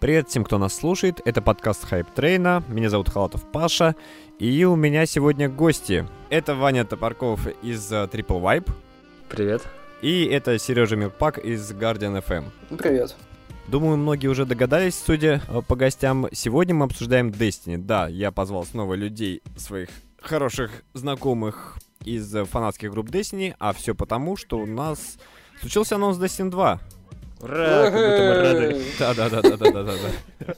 Привет всем, кто нас слушает. Это подкаст Hype Train а. Меня зовут Халатов Паша. И у меня сегодня гости. Это Ваня Топорков из э, Triple Vibe. Привет. И это Сережа Мирпак из Guardian FM. Привет. Думаю, многие уже догадались, судя э, по гостям. Сегодня мы обсуждаем Destiny. Да, я позвал снова людей, своих хороших знакомых из э, фанатских групп Destiny, а все потому, что у нас случился анонс Destiny 2. Ура, как будто мы рады. Да-да-да-да-да-да.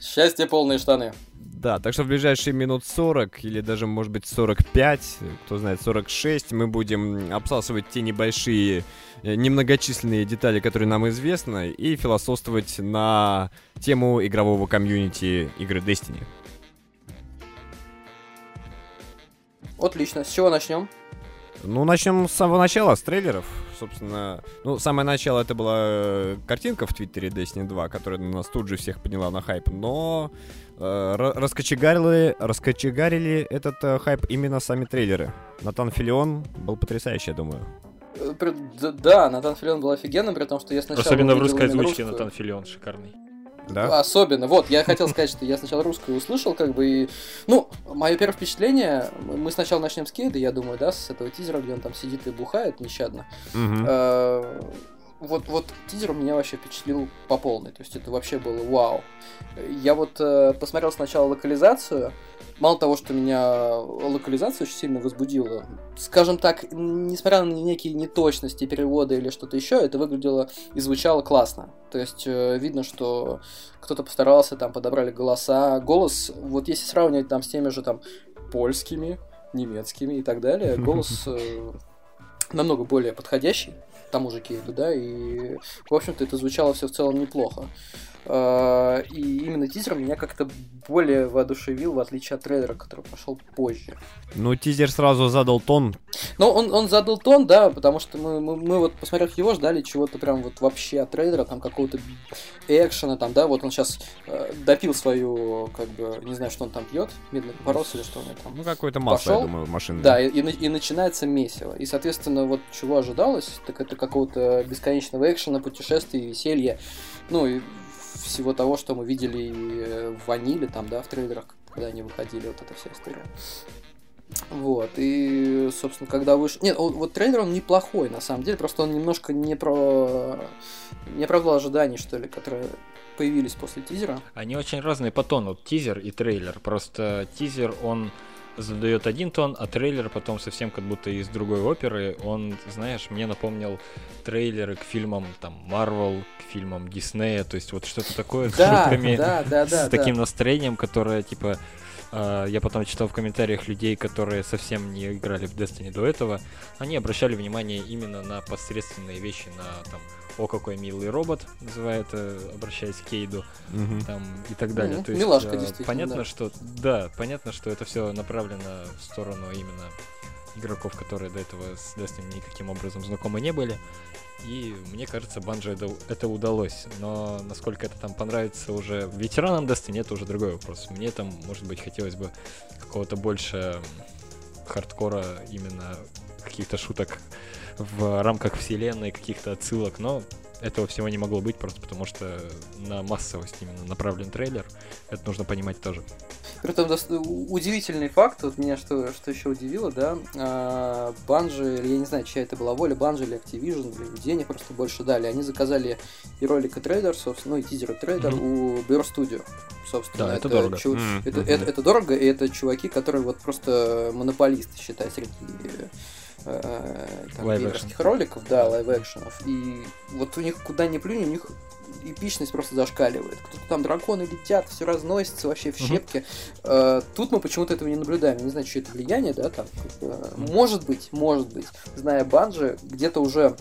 Счастье полные штаны. Да, так что в ближайшие минут 40 или даже, может быть, 45, кто знает, 46, мы будем обсасывать те небольшие, э, немногочисленные детали, которые нам известны, и философствовать на тему игрового комьюнити игры Destiny. Отлично. С чего начнем? Ну, начнем с самого начала, с трейлеров. Собственно, ну, самое начало это была э, картинка в Твиттере Destiny 2, которая нас тут же всех подняла на хайп, но э, раскочегарили, раскочегарили этот э, хайп именно сами трейлеры. Натан Филион был потрясающий, я думаю. Э, да, Натан Филион был офигенным, при том, что я сначала... Особенно в русской озвучке Натан Филион шикарный. Да? Особенно. Вот, я хотел сказать, что я сначала русское услышал, как бы, и... Ну, мое первое впечатление, мы сначала начнем с Кейда, я думаю, да, с этого тизера, где он там сидит и бухает нещадно. Угу вот, вот тизер меня вообще впечатлил по полной. То есть это вообще было вау. Я вот э, посмотрел сначала локализацию. Мало того, что меня локализация очень сильно возбудила, скажем так, несмотря на некие неточности перевода или что-то еще, это выглядело и звучало классно. То есть э, видно, что кто-то постарался, там подобрали голоса. Голос, вот если сравнивать там с теми же там польскими, немецкими и так далее, голос э, намного более подходящий тому же Кейду, да, и, в общем-то, это звучало все в целом неплохо. А, и именно тизер меня как-то более воодушевил, в отличие от трейлера, который пошел позже. Ну, тизер сразу задал тон. Ну, он, он задал тон, да, потому что мы, мы, мы вот, посмотрев его, ждали чего-то прям вот вообще от трейлера, там какого-то экшена, там, да, вот он сейчас э, допил свою, как бы, не знаю, что он там пьет, медный порос или что он там. Ну, какое-то масло, пошел. я думаю, машины. Да, и, и, и начинается месиво. И, соответственно, вот чего ожидалось, так это какого-то бесконечного экшена, путешествия, веселья. Ну, и всего того, что мы видели э, в ваниле, там, да, в трейлерах, когда они выходили, вот эта вся история. Вот, и, собственно, когда вышел... Нет, вот трейлер, он неплохой, на самом деле, просто он немножко не про... не оправдал ожиданий, что ли, которые появились после тизера. Они очень разные по тону, тизер и трейлер. Просто тизер, он задает один тон, а трейлер потом совсем как будто из другой оперы. Он, знаешь, мне напомнил трейлеры к фильмам там Marvel, к фильмам Диснея, то есть вот что-то такое с шутками, да, да, да, с таким настроением, которое типа Uh, я потом читал в комментариях людей, которые совсем не играли в Destiny до этого, они обращали внимание именно на посредственные вещи, на там о какой милый робот, называет, обращаясь к Кейду, угу. там и так далее. Ну, То есть, милашка, э, понятно, да. что да, понятно, что это все направлено в сторону именно игроков, которые до этого с Destiny никаким образом знакомы не были. И мне кажется, Банжи это, это удалось. Но насколько это там понравится уже ветеранам Destiny, это уже другой вопрос. Мне там, может быть, хотелось бы какого-то больше хардкора, именно каких-то шуток в рамках вселенной, каких-то отсылок, но этого всего не могло быть, просто потому что на массовость именно направлен трейлер. Это нужно понимать тоже. Притом удивительный факт, вот меня что, что еще удивило, да, Банжи, или я не знаю, чья это была воля, Банжи или Activision, или денег просто больше дали, они заказали и ролик и трейлер, собственно, ну и тизер и трейлер mm-hmm. у Bear Studio, собственно. Да, это, это дорого. Чу- mm-hmm. это, это, это дорого, и это чуваки, которые вот просто монополисты, считай, среди там, геймерских роликов, да, live-action ов. И вот у них куда ни плюнь, у них эпичность просто зашкаливает. Кто-то там драконы летят, все разносится вообще в щепки. Uh-huh. тут мы почему-то этого не наблюдаем. Не знаю, что это влияние, да, там. Может быть, может быть, зная Bungie, где-то уже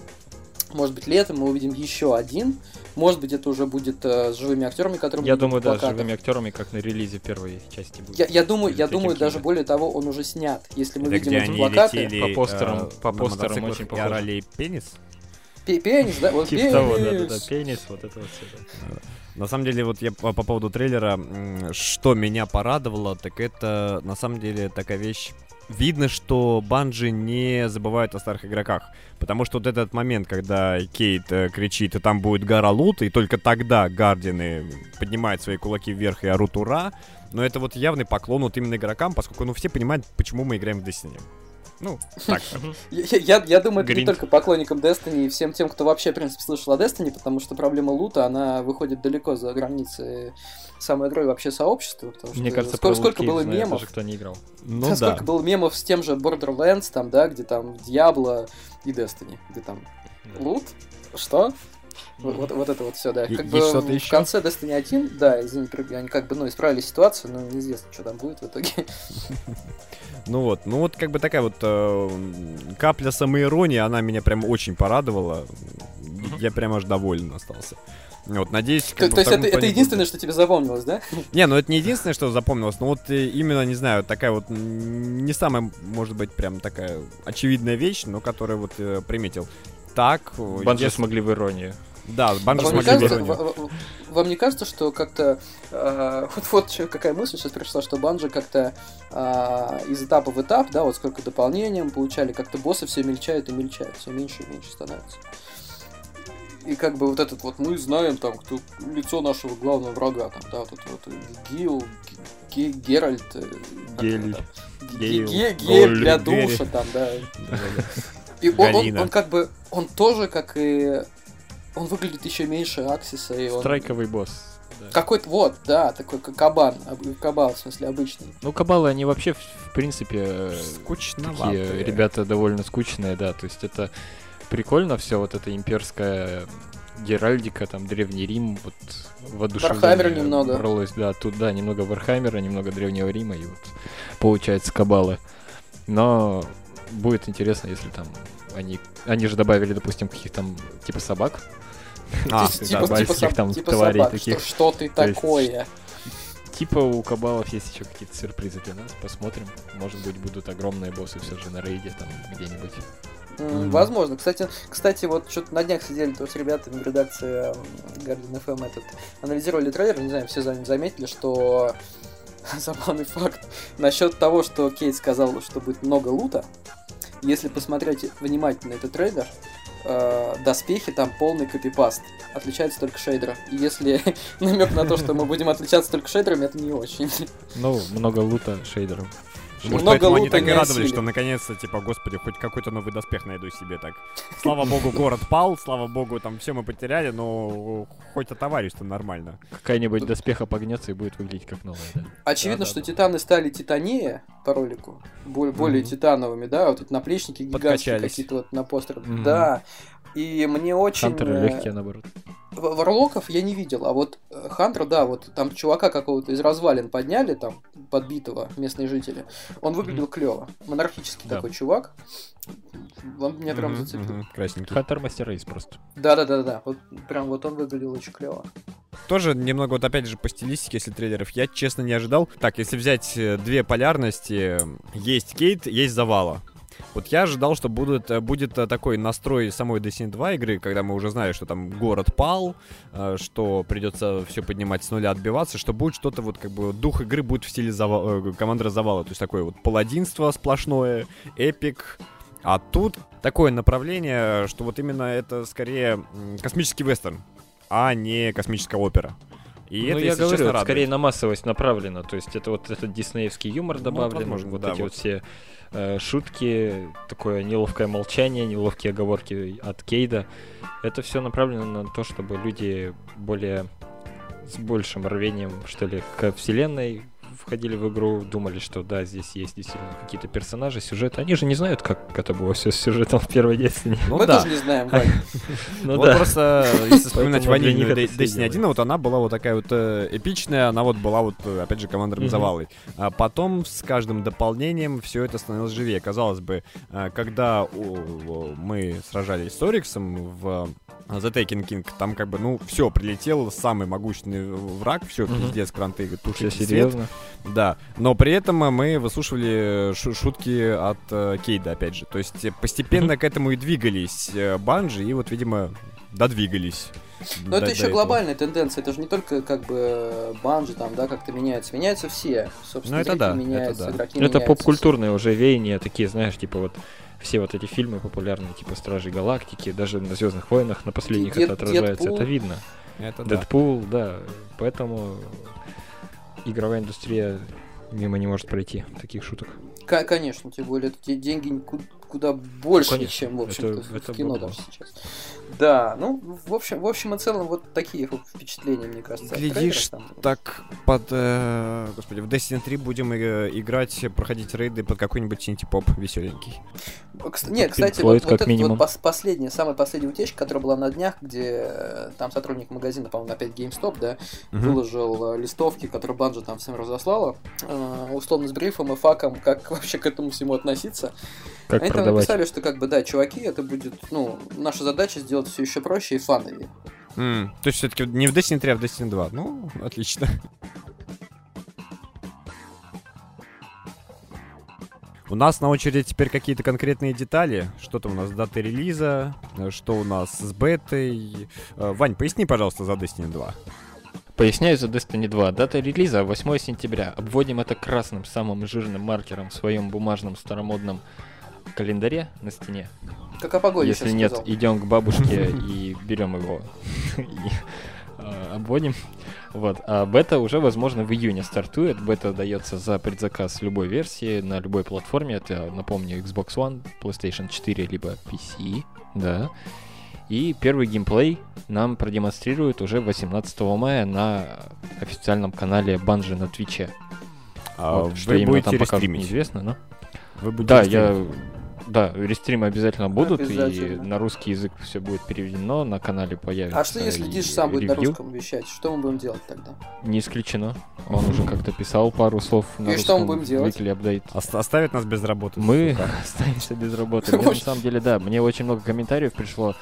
может быть, летом мы увидим еще один. Может быть, это уже будет э, с живыми актерами, которые Я думаю, да, с живыми актерами, как на релизе первой части будет. Я, я думаю, я думаю, даже более того, он уже снят. Если мы это видим эти плакаты. Летели, по постерам, э, по постерам очень похоже. пенис? Пенис, да? Вот типа пенис. того, да, да, да, пенис, вот это вот все. Да. На самом деле, вот я по, по поводу трейлера, что меня порадовало, так это на самом деле такая вещь видно, что Банжи не забывают о старых игроках. Потому что вот этот момент, когда Кейт э, кричит, и там будет гора лута, и только тогда Гардины поднимают свои кулаки вверх и орут ура, но это вот явный поклон вот именно игрокам, поскольку ну все понимают, почему мы играем в Destiny. Ну, так. Я, я, думаю, это не только поклонникам Destiny и всем тем, кто вообще, в принципе, слышал о Destiny, потому что проблема лута, она выходит далеко за границы самой игры вообще сообщества. Потому Мне что кажется, сколько, сколько было знает мемов. даже кто не играл. Ну да, да. Сколько было мемов с тем же Borderlands, там, да, где там Diablo и Destiny, где там Да. лут, что? Вот, вот, вот это вот все, да. Как бы что-то в ещё? конце Destiny 1, да, извини, они как бы, ну, исправили ситуацию, но неизвестно, что там будет в итоге. Ну вот, ну вот как бы такая вот э, капля самоиронии, она меня прям очень порадовала. Я прям аж доволен остался. Вот, надеюсь, То, как бы то в есть это, это единственное, будет. что тебе запомнилось, да? Не, ну это не единственное, что запомнилось, но вот э, именно, не знаю, такая вот не самая, может быть, прям такая очевидная вещь, но которая вот э, приметил. Так, э, Банжи если- смогли в иронию. Да, Банжи вам, не смогли кажется, вам не кажется, что как-то... э, вот, вот какая мысль сейчас пришла, что Банжи как-то э, из этапа в этап, да, вот сколько дополнений мы получали, как-то боссы все мельчают и мельчают, все меньше и меньше становятся. И как бы вот этот вот, мы знаем там, кто лицо нашего главного врага, там, да, вот это вот Гил, Ге- Геральт, э, как Гелий. его там? Ге- Гейл. Ге- Гель для душа, там, да. И он, он, он как бы, он тоже, как и... Он выглядит еще меньше Аксиса, и он... Страйковый босс. да. Какой-то, вот, да, такой как кабан, кабан, в смысле, обычный. Ну, кабалы, они вообще, в, в принципе, э, Скучноватые. такие ребята довольно скучные, да. То есть это прикольно все, вот эта имперская Геральдика, там, Древний Рим, вот воодушевление Вархаммера немного. бралось, да, тут, да, немного Вархаммера, немного Древнего Рима, и вот получается кабалы. Но будет интересно, если там они, они же добавили, допустим, каких-то там, типа собак, А, типа, бальских типа, соб- там типа тварей собак, таких. Что, что ты То есть- такое? Типа у кабалов есть еще какие-то сюрпризы для нас, посмотрим. Может быть, будут огромные боссы все же на рейде там где-нибудь. Мгм. Возможно. Кстати, кстати, вот что-то на днях сидели тут с ребятами в редакции м, Guardian FM этот, анализировали трейлер, не знаю, все за- заметили, что забавный факт насчет того, что Кейт сказал, что будет много лута. Если посмотреть внимательно этот трейлер, э, доспехи там полный копипаст. Отличается только шейдера. И если намек на то, что мы будем отличаться только шейдерами, это не очень. Ну, много лута шейдеров. Может, Много поэтому они так и радовались, осилили. что наконец-то, типа, господи, хоть какой-то новый доспех найду себе так. Слава богу, город пал, слава богу, там все мы потеряли, но хоть товарищ-то нормально. Какая-нибудь доспеха погнется и будет выглядеть как новая, да. Очевидно, что титаны стали титанее по ролику, более, титановыми, да, вот эти наплечники гигантские какие-то вот на постерах. Мгм. Да. И мне очень... Хантеры э, легкие, наоборот. Варлоков я не видел, а вот э, Хантер, да, вот там чувака какого-то из развалин подняли, там, подбитого местные жители. Он выглядел клево. Монархический Да. такой чувак. Он меня прям Мгм, зацепил. мгм, Красненький. Хантер Мастер Рейс просто. Да-да-да-да. Вот прям вот он выглядел очень клево. Тоже немного вот опять же по стилистике, если трейлеров, я честно не ожидал. Так, если взять э, две полярности, есть Кейт, есть Завала. Вот я ожидал, что э, будет э, такой настрой самой Destiny 2 игры, когда мы уже знали, что там город пал, э, что придется все поднимать с нуля, отбиваться, что будет что-то вот как бы дух игры будет в стиле зава- э, командира Завала, то есть такое вот паладинство сплошное, эпик, а тут такое направление, что вот именно это скорее космический вестерн, а не космическая опера. И ну, это, я говорю, честно, это скорее на массовость направлено. То есть это вот этот диснеевский юмор добавлен, возможно, вот да, эти вот. вот все э, шутки, такое неловкое молчание, неловкие оговорки от Кейда. Это все направлено на то, чтобы люди более с большим рвением, что ли, к вселенной входили в игру, думали, что да, здесь есть действительно какие-то персонажи, сюжеты. Они же не знают, как это было все с сюжетом в первой Destiny. Ну Мы да. тоже не знаем, Вань. Ну вот да. просто, если вспоминать ванильную Destiny все 1, вот она была вот такая вот э, эпичная, она вот была вот, э, опять же, командором. Завалой. А потом с каждым дополнением все это становилось живее. Казалось бы, э, когда мы сражались с Ориксом в The Taken King, там как бы, ну, все, прилетел самый могущественный враг, все, Мгм. пиздец, кранты, Все тушите свет. серьезно. Да, но при этом э, мы выслушивали шу- шутки от э, Кейда, опять же. То есть э, постепенно к этому и двигались э, Банжи, и вот, видимо, додвигались. Но это еще глобальная тенденция, это же не только как бы банжи там, да, как-то меняются, меняются все, собственно, ну, это да, меняются, это, да. игроки это поп-культурные уже веяния такие, знаешь, типа вот все вот эти фильмы популярные, типа Стражи Галактики, даже на Звездных войнах, на последних Дед, это отражается, Дедпул. это видно. Это Дэдпул, да. да. Поэтому игровая индустрия мимо не может пройти таких шуток. Конечно, тем более эти деньги куда больше, Конечно, чем, в общем-то, в кино даже сейчас. Да, ну, в общем, в общем и целом, вот такие впечатления, мне кажется. Глядишь, так под... Э, господи, в Destiny 3 будем э, играть, проходить рейды под какой-нибудь синти-поп веселенький. Нет, кстати, вот, вот это вот пос последняя, самая последняя утечка, которая была на днях, где э, там сотрудник магазина, по-моему, опять GameStop, да, угу. выложил э, листовки, которые Банжа там всем разослала, э, условно с брифом и факом, как вообще к этому всему относиться. Как Они продавать. там написали, что как бы, да, чуваки, это будет, ну, наша задача сделать все еще проще и фановее. Mm, то есть все-таки не в Destiny 3, а в Destiny 2. Ну, отлично. У нас на очереди теперь какие-то конкретные детали. Что там у нас, дата релиза, что у нас с бетой. Э, Вань, поясни, пожалуйста, за Destiny 2. Поясняю за Destiny 2. Дата релиза 8 сентября. Обводим это красным, самым жирным маркером в своем бумажном старомодном календаре на стене. Как о погоде Если нет, сказал. идем к бабушке и берем его и а, обводим. Вот. А бета уже, возможно, в июне стартует. Бета дается за предзаказ любой версии на любой платформе. Это, напомню, Xbox One, PlayStation 4, либо PC. Да. И первый геймплей нам продемонстрируют уже 18 мая на официальном канале Bungie на Твиче. А вот, что именно там пока неизвестно, но... Вы будете да, я да, рестримы обязательно будут, обязательно. и на русский язык все будет переведено, на канале появится. А что если Диш сам будет на русском вещать? Что мы будем делать тогда? Не исключено. Он уже как-то писал пару слов на и русском. что мы будем делать? Апдейт. Оставит нас без работы. Мы останемся без работы. на самом деле, да, мне очень много комментариев пришло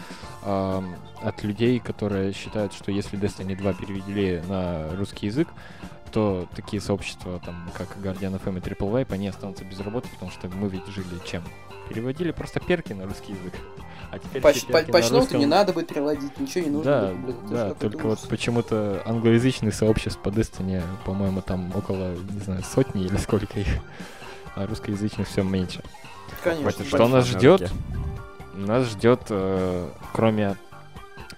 от людей, которые считают, что если Destiny 2 перевели на русский язык, то такие сообщества, там, как Guardian FM и Triple Vibe, они останутся без работы, потому что мы ведь жили чем? Переводили просто перки на русский язык. А теперь Пач, по, русском... не надо будет переводить, ничего не нужно. Да, будет, блин, да только вот почему-то англоязычные сообщества по Destiny, по-моему, там около, не знаю, сотни или сколько их, а русскоязычных все меньше. Конечно. Что нас ждет? Нас ждет, э, кроме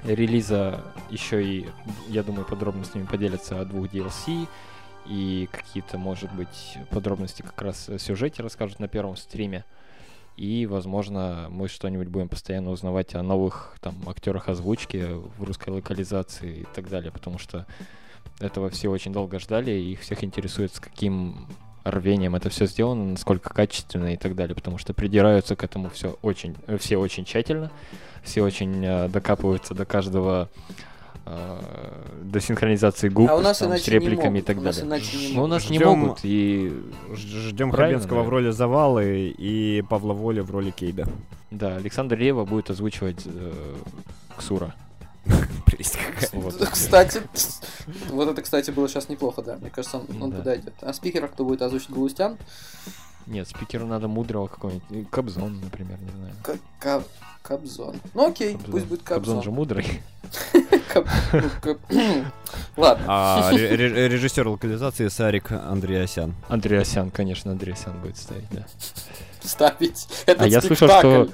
релиза, еще и, я думаю, подробностями поделятся о двух DLC, и какие-то, может быть, подробности как раз о сюжете расскажут на первом стриме. И, возможно, мы что-нибудь будем постоянно узнавать о новых там актерах озвучки в русской локализации и так далее, потому что этого все очень долго ждали, и их всех интересует, с каким рвением это все сделано, насколько качественно и так далее, потому что придираются к этому все очень, все очень тщательно, все очень э, докапываются до каждого э, до синхронизации губ а у нас там, с репликами и так далее. Ну, у нас ждем, не могут и ждем Хабенского в роли Завалы и Павла Воля в роли Кейда. Да, Александр Рева будет озвучивать э, Ксура. Кстати, вот это, кстати, было сейчас неплохо, да. Мне кажется, он, он подойдет. А спикера кто будет озвучить Галустян? Нет, спикеру надо мудрого какого-нибудь. Кобзон, например, не знаю. Кобзон. Ну окей, Кобзон. пусть будет Кобзон. Кобзон же мудрый. Ладно. А режиссер локализации Сарик Андреасян. Андреасян, конечно, Андреасян будет ставить, да. Ставить. Это а я слышал, что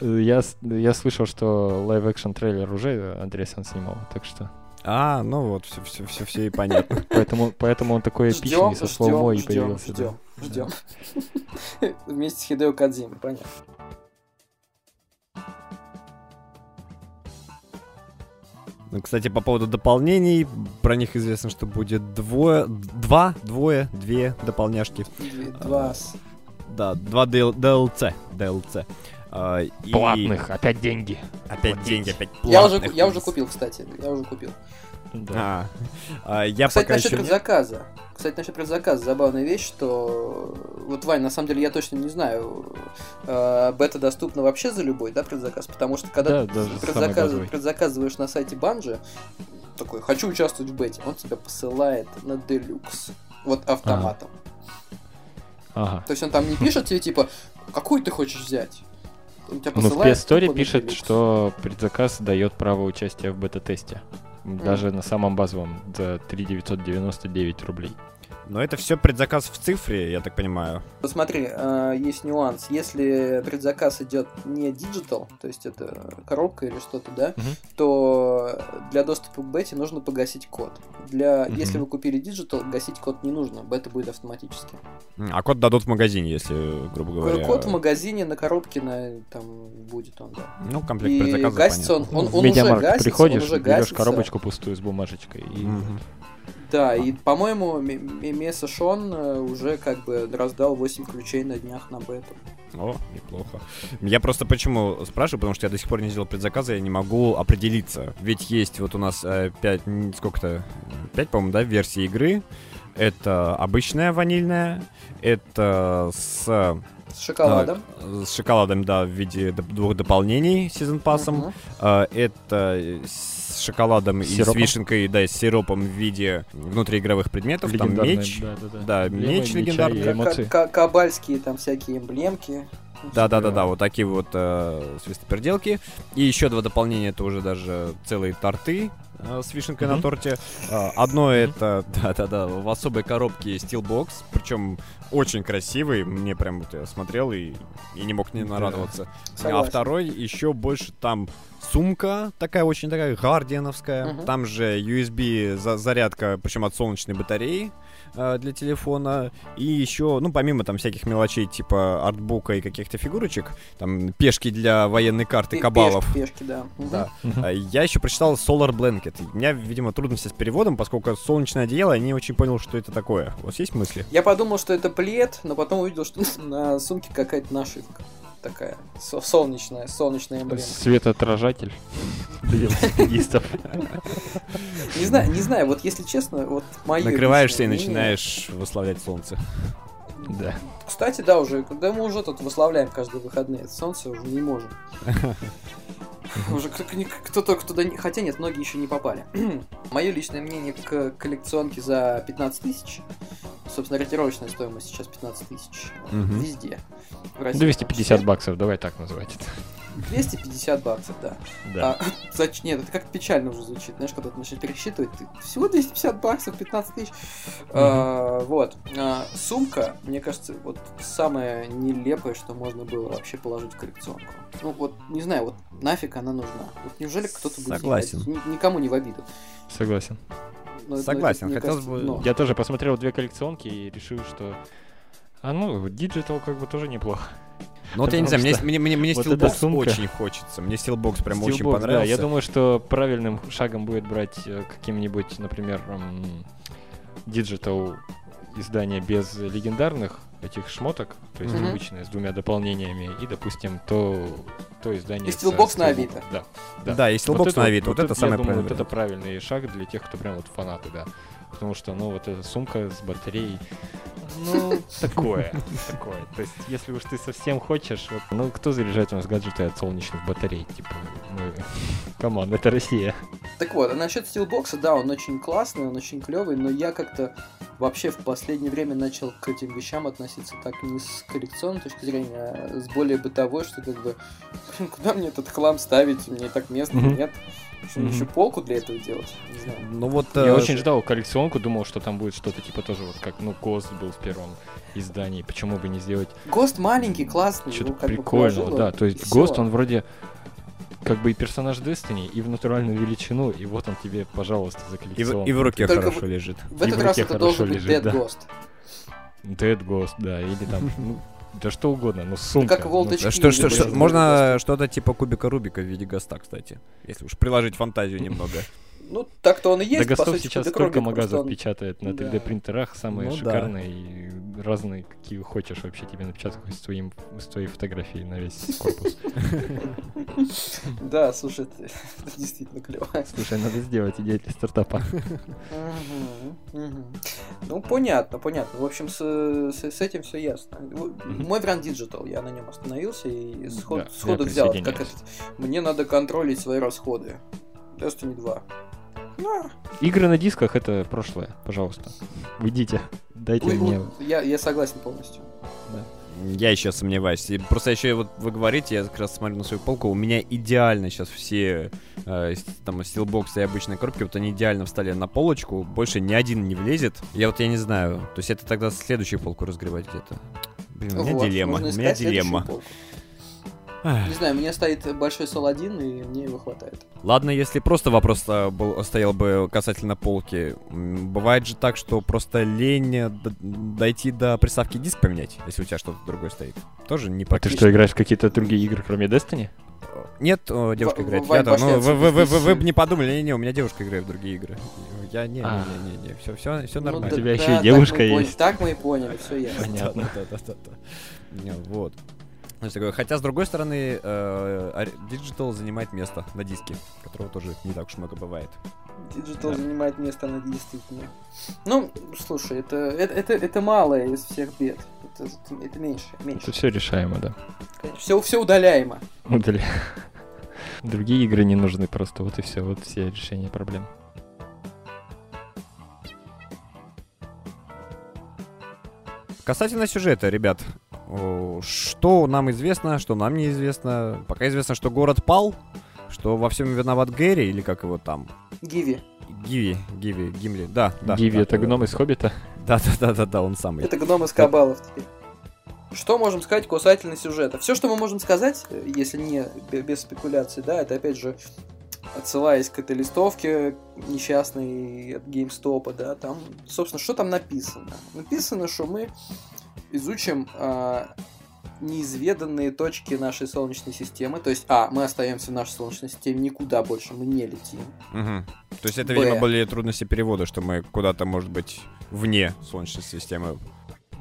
я, я слышал, что live-action трейлер уже Андреасян снимал, так что... А, ну вот, все, все, все, все и понятно. Поэтому, поэтому он такой эпичный со слоумо и появился. Ждем, ждем, ждем. Вместе с Хидео Кадзимой, понятно. Ну, кстати, по поводу дополнений, про них известно, что будет двое, два, двое, две дополняшки. Два. Да, два DLC. DLC. А, и... Платных, опять деньги. Опять Платить. деньги, опять платных. Я уже, я уже купил, кстати, я уже купил. Да. А, а, я Кстати, пока насчет еще... предзаказа. Кстати, насчет предзаказа забавная вещь, что вот, Вань, на самом деле я точно не знаю, э, бета доступна вообще за любой, да, предзаказ? Потому что когда да, ты предзаказ... предзаказываешь на сайте Банжи, такой, хочу участвовать в бете, он тебя посылает на делюкс. Вот автоматом. Ага. То есть он там не пишет тебе, типа, какую ты хочешь взять? Ну, в PS Store пишет, что предзаказ дает право участия в бета-тесте. Даже mm. на самом базовом за 3 рублей. Но это все предзаказ в цифре, я так понимаю. Посмотри, э, есть нюанс. Если предзаказ идет не digital, то есть это коробка или что-то, да, угу. то для доступа к бете нужно погасить код. Для, угу. Если вы купили digital, гасить код не нужно, бета будет автоматически. А код дадут в магазине, если, грубо говоря. Код в магазине на коробке на там будет он, да. Ну комплект И предзаказа. Гасится он, он, он, он уже гасится, приходишь, он уже берешь гасится. коробочку пустую с бумажечкой и угу. Да, и, по-моему, Меса Шон э, уже как бы раздал 8 ключей на днях на бету. О, неплохо. Я просто почему спрашиваю, потому что я до сих пор не сделал предзаказа, я не могу определиться. Ведь есть вот у нас э, 5, сколько-то, 5, по-моему, да, версии игры. Это обычная ванильная, это с с шоколадом. А, с шоколадом, да, в виде двух дополнений сезон пассом. Uh-huh. А, это с шоколадом сиропом. и с вишенкой, да, с сиропом в виде внутриигровых предметов. Там меч, да, да, да. да меч легендарный. Кабальские там всякие эмблемки. Да, да, да, да, вот такие вот э, свистоперделки. И еще два дополнения это уже даже целые торты э, с вишенкой mm-hmm. на торте. Э, одно mm-hmm. это, да, да, да, в особой коробке Steelbox, причем очень красивый. Мне прям вот я смотрел и, и не мог не нарадоваться. Да. А второй еще больше там сумка такая очень такая гардиановская. Uh-huh. Там же USB за зарядка, причем от солнечной батареи э, для телефона. И еще, ну, помимо там всяких мелочей типа артбука и каких-то фигурочек, там пешки для военной карты кабалов. Пешки, пешки да. да. Uh-huh. Я еще прочитал Solar Blanket. У меня, видимо, трудности с переводом, поскольку солнечное одеяло, я не очень понял, что это такое. У вас есть мысли? Я подумал, что это плед, но потом увидел, что на сумке какая-то нашивка такая солнечная, солнечная эмблема. Светоотражатель для велосипедистов. Не знаю, не знаю, вот если честно, вот мое Накрываешься и начинаешь восславлять солнце. Да. Кстати, да, уже, когда мы уже тут восславляем каждые выходные, солнце уже не можем. Уже кто-то туда не... Хотя нет, многие еще не попали. Мое личное мнение к коллекционке за 15 тысяч. Собственно, ретировочная стоимость сейчас 15 тысяч. Везде. 250 баксов, давай так называть это. 250 баксов, да. да. А. Нет, это как печально уже звучит. Знаешь, когда ты начинаешь пересчитывать, ты всего 250 баксов, 15 тысяч. Mm-hmm. А, вот. А, сумка, мне кажется, вот самое нелепое, что можно было вообще положить в коллекционку. Ну вот, не знаю, вот нафиг она нужна. Вот неужели кто-то будет Согласен. Ни, никому не в обиду. Согласен. Но, Согласен, но это, хотелось бы... Но... Я тоже посмотрел две коллекционки и решил, что... А ну, digital как бы тоже неплохо. Ну вот я не знаю, мне, мне, мне, мне вот Steelbox очень хочется. Мне Steelbox прям Steelbox, очень понравился. Да, я думаю, что правильным шагом будет брать э, каким-нибудь, например, Digital издание без легендарных этих шмоток, то есть mm-hmm. обычное с двумя дополнениями, и, допустим, то, то издание... И Steelbox на Авито. Да, да. да и Steelbox вот на Авито, вот, вот это, это самое правильное. Вот это правильный шаг для тех, кто прям вот фанаты, да. Потому что, ну, вот эта сумка с батареей, ну, такое, такое. То есть, если уж ты совсем хочешь, вот, ну, кто заряжает у нас гаджеты от солнечных батарей? Типа, мы... Come on, это Россия. Так вот, а насчет Steelbox, да, он очень классный, он очень клевый, но я как-то вообще в последнее время начал к этим вещам относиться так не с коллекционной точки зрения, а с более бытовой, что как бы, куда мне этот хлам ставить, мне так места mm-hmm. нет. Что mm-hmm. еще полку для этого делать? Не знаю. Ну вот. Я э... очень ждал коллекционку, думал, что там будет что-то типа тоже вот как, ну, Ghost был в первом издании, почему бы не сделать. Гост маленький, классный. Что-то ну, прикольного, да. То есть Гост, он вроде как бы и персонаж Destiny, и в натуральную величину, и вот он тебе, пожалуйста, за коллекционку. И, в, и в руке Только хорошо в, лежит. В этот раз это должен быть Dead да. Ghost. Dead Ghost, да, или там, ну, да что угодно, ну сумка. Как волточки. Ну, что, что, что, можно что-то типа кубика Рубика в виде госта, кстати, если уж приложить фантазию немного. Ну, так-то он и есть, да, по сути, сейчас столько магазов он... печатает на 3D принтерах, самые ну, шикарные да. и разные, какие хочешь вообще тебе напечатать с, твоим, с твоей фотографией на весь корпус. Да, слушай, это действительно клево. Слушай, надо сделать идею для стартапа. Ну, понятно, понятно. В общем, с этим все ясно. Мой вариант Digital, я на нем остановился и сходу взял. Мне надо контролить свои расходы. Destiny 2. Игры на дисках это прошлое, пожалуйста. Уйдите, дайте Ой, мне. Я, я согласен полностью. Да. Я еще сомневаюсь. И просто еще вот вы говорите, я как раз смотрю на свою полку, у меня идеально сейчас все э, там стилбоксы и обычные коробки, вот они идеально встали на полочку, больше ни один не влезет. Я вот я не знаю, то есть это тогда следующую полку разгребать где-то. Блин, у меня вот, дилемма, у меня дилемма. Полку. Не знаю, у меня стоит большой сол 1, и мне его хватает. Ладно, если просто вопрос а, был, стоял бы касательно полки. Бывает же так, что просто лень э, дойти до приставки диск поменять, если у тебя что-то другое стоит. Тоже не А ты что, играешь в какие-то другие игры, кроме Destiny? Нет, девушка в, играет. Я ну, вы, вы, вы, вы, вы бы не подумали, не, не, у меня девушка играет в другие игры. Я не, не, а. не, не, не, все, все, все ну нормально. Ну, да, у тебя да, еще и девушка есть. Так мы и поняли, все ясно. Понятно. Да, да, да, Вот. Хотя, с другой стороны, э, Digital занимает место на диске, которого тоже не так уж много бывает. Digital да. занимает место на действительно. Ну, слушай, это, это, это, это малое из всех бед. Это, это меньше, меньше. Это все решаемо, да. Конечно, все, все удаляемо. Удаляемо. Другие игры не нужны просто, вот и все, вот все решения проблем. Касательно сюжета, ребят, что нам известно, что нам неизвестно. Пока известно, что город пал, что во всем виноват Гэри, или как его там? Гиви. Гиви, Гиви, Гимли, да, да. Гиви да, это гном из Хоббита? Да, да, да, да, да, он самый. Это гном из Кабалов теперь. Что можем сказать касательно сюжета? Все, что мы можем сказать, если не без спекуляций, да, это опять же отсылаясь к этой листовке несчастной от GameStop, да, там, собственно, что там написано? Написано, что мы изучим э, неизведанные точки нашей Солнечной системы. То есть, а, мы остаемся в нашей Солнечной системе, никуда больше мы не летим. Угу. То есть это, Б. видимо, были трудности перевода, что мы куда-то, может быть, вне Солнечной системы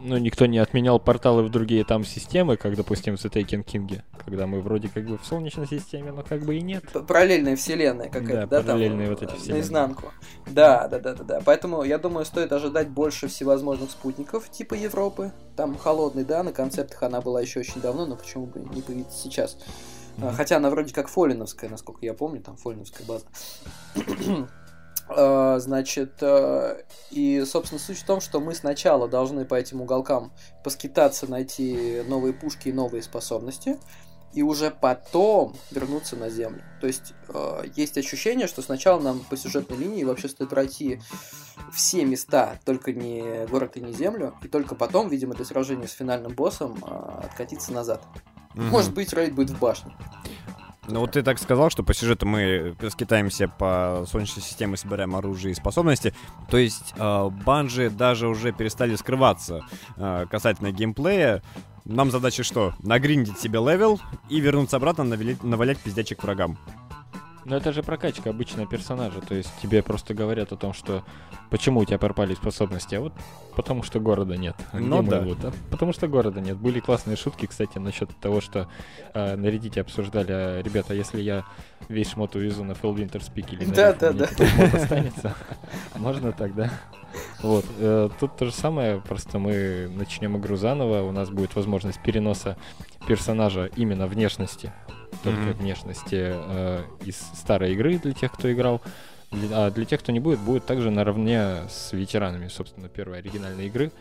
ну, никто не отменял порталы в другие там системы, как, допустим, в Taken King, когда мы вроде как бы в Солнечной системе, но как бы и нет. Параллельная вселенная какая-то, да, да параллельные там, вот эти вселенные. Наизнанку. Да, да, да, да, да. Поэтому, я думаю, стоит ожидать больше всевозможных спутников типа Европы. Там холодный, да, на концептах она была еще очень давно, но почему бы не появиться сейчас? Mm-hmm. Хотя она вроде как фолиновская, насколько я помню, там фолиновская база. А, значит, э, и, собственно, суть в том, что мы сначала должны по этим уголкам поскитаться, найти новые пушки и новые способности, и уже потом вернуться на Землю. То есть э, есть ощущение, что сначала нам по сюжетной линии вообще стоит пройти все места, только не город и не Землю, и только потом, видимо, для сражения с финальным боссом э, откатиться назад. Угу. Может быть, рейд будет в башне. Ну вот ты так сказал, что по сюжету мы скитаемся по Солнечной системе, собираем оружие и способности. То есть э, Bungie даже уже перестали скрываться э, касательно геймплея. Нам задача что? Нагриндить себе левел и вернуться обратно, навалять пиздячек врагам. Ну это же прокачка обычного персонажа, то есть тебе просто говорят о том, что почему у тебя пропали способности, а вот потому что города нет. Ну да. Его, да. Потому что города нет. Были классные шутки, кстати, насчет того, что э, на Reddit обсуждали, а, ребята, если я весь шмот увезу на Full Winter Speak или да, да, да. останется, можно так, да? Вот. Э, тут то же самое, просто мы начнем игру заново, у нас будет возможность переноса персонажа именно внешности только mm-hmm. внешности э, из старой игры для тех, кто играл. А для тех, кто не будет, будет также наравне с ветеранами, собственно, первой оригинальной игры.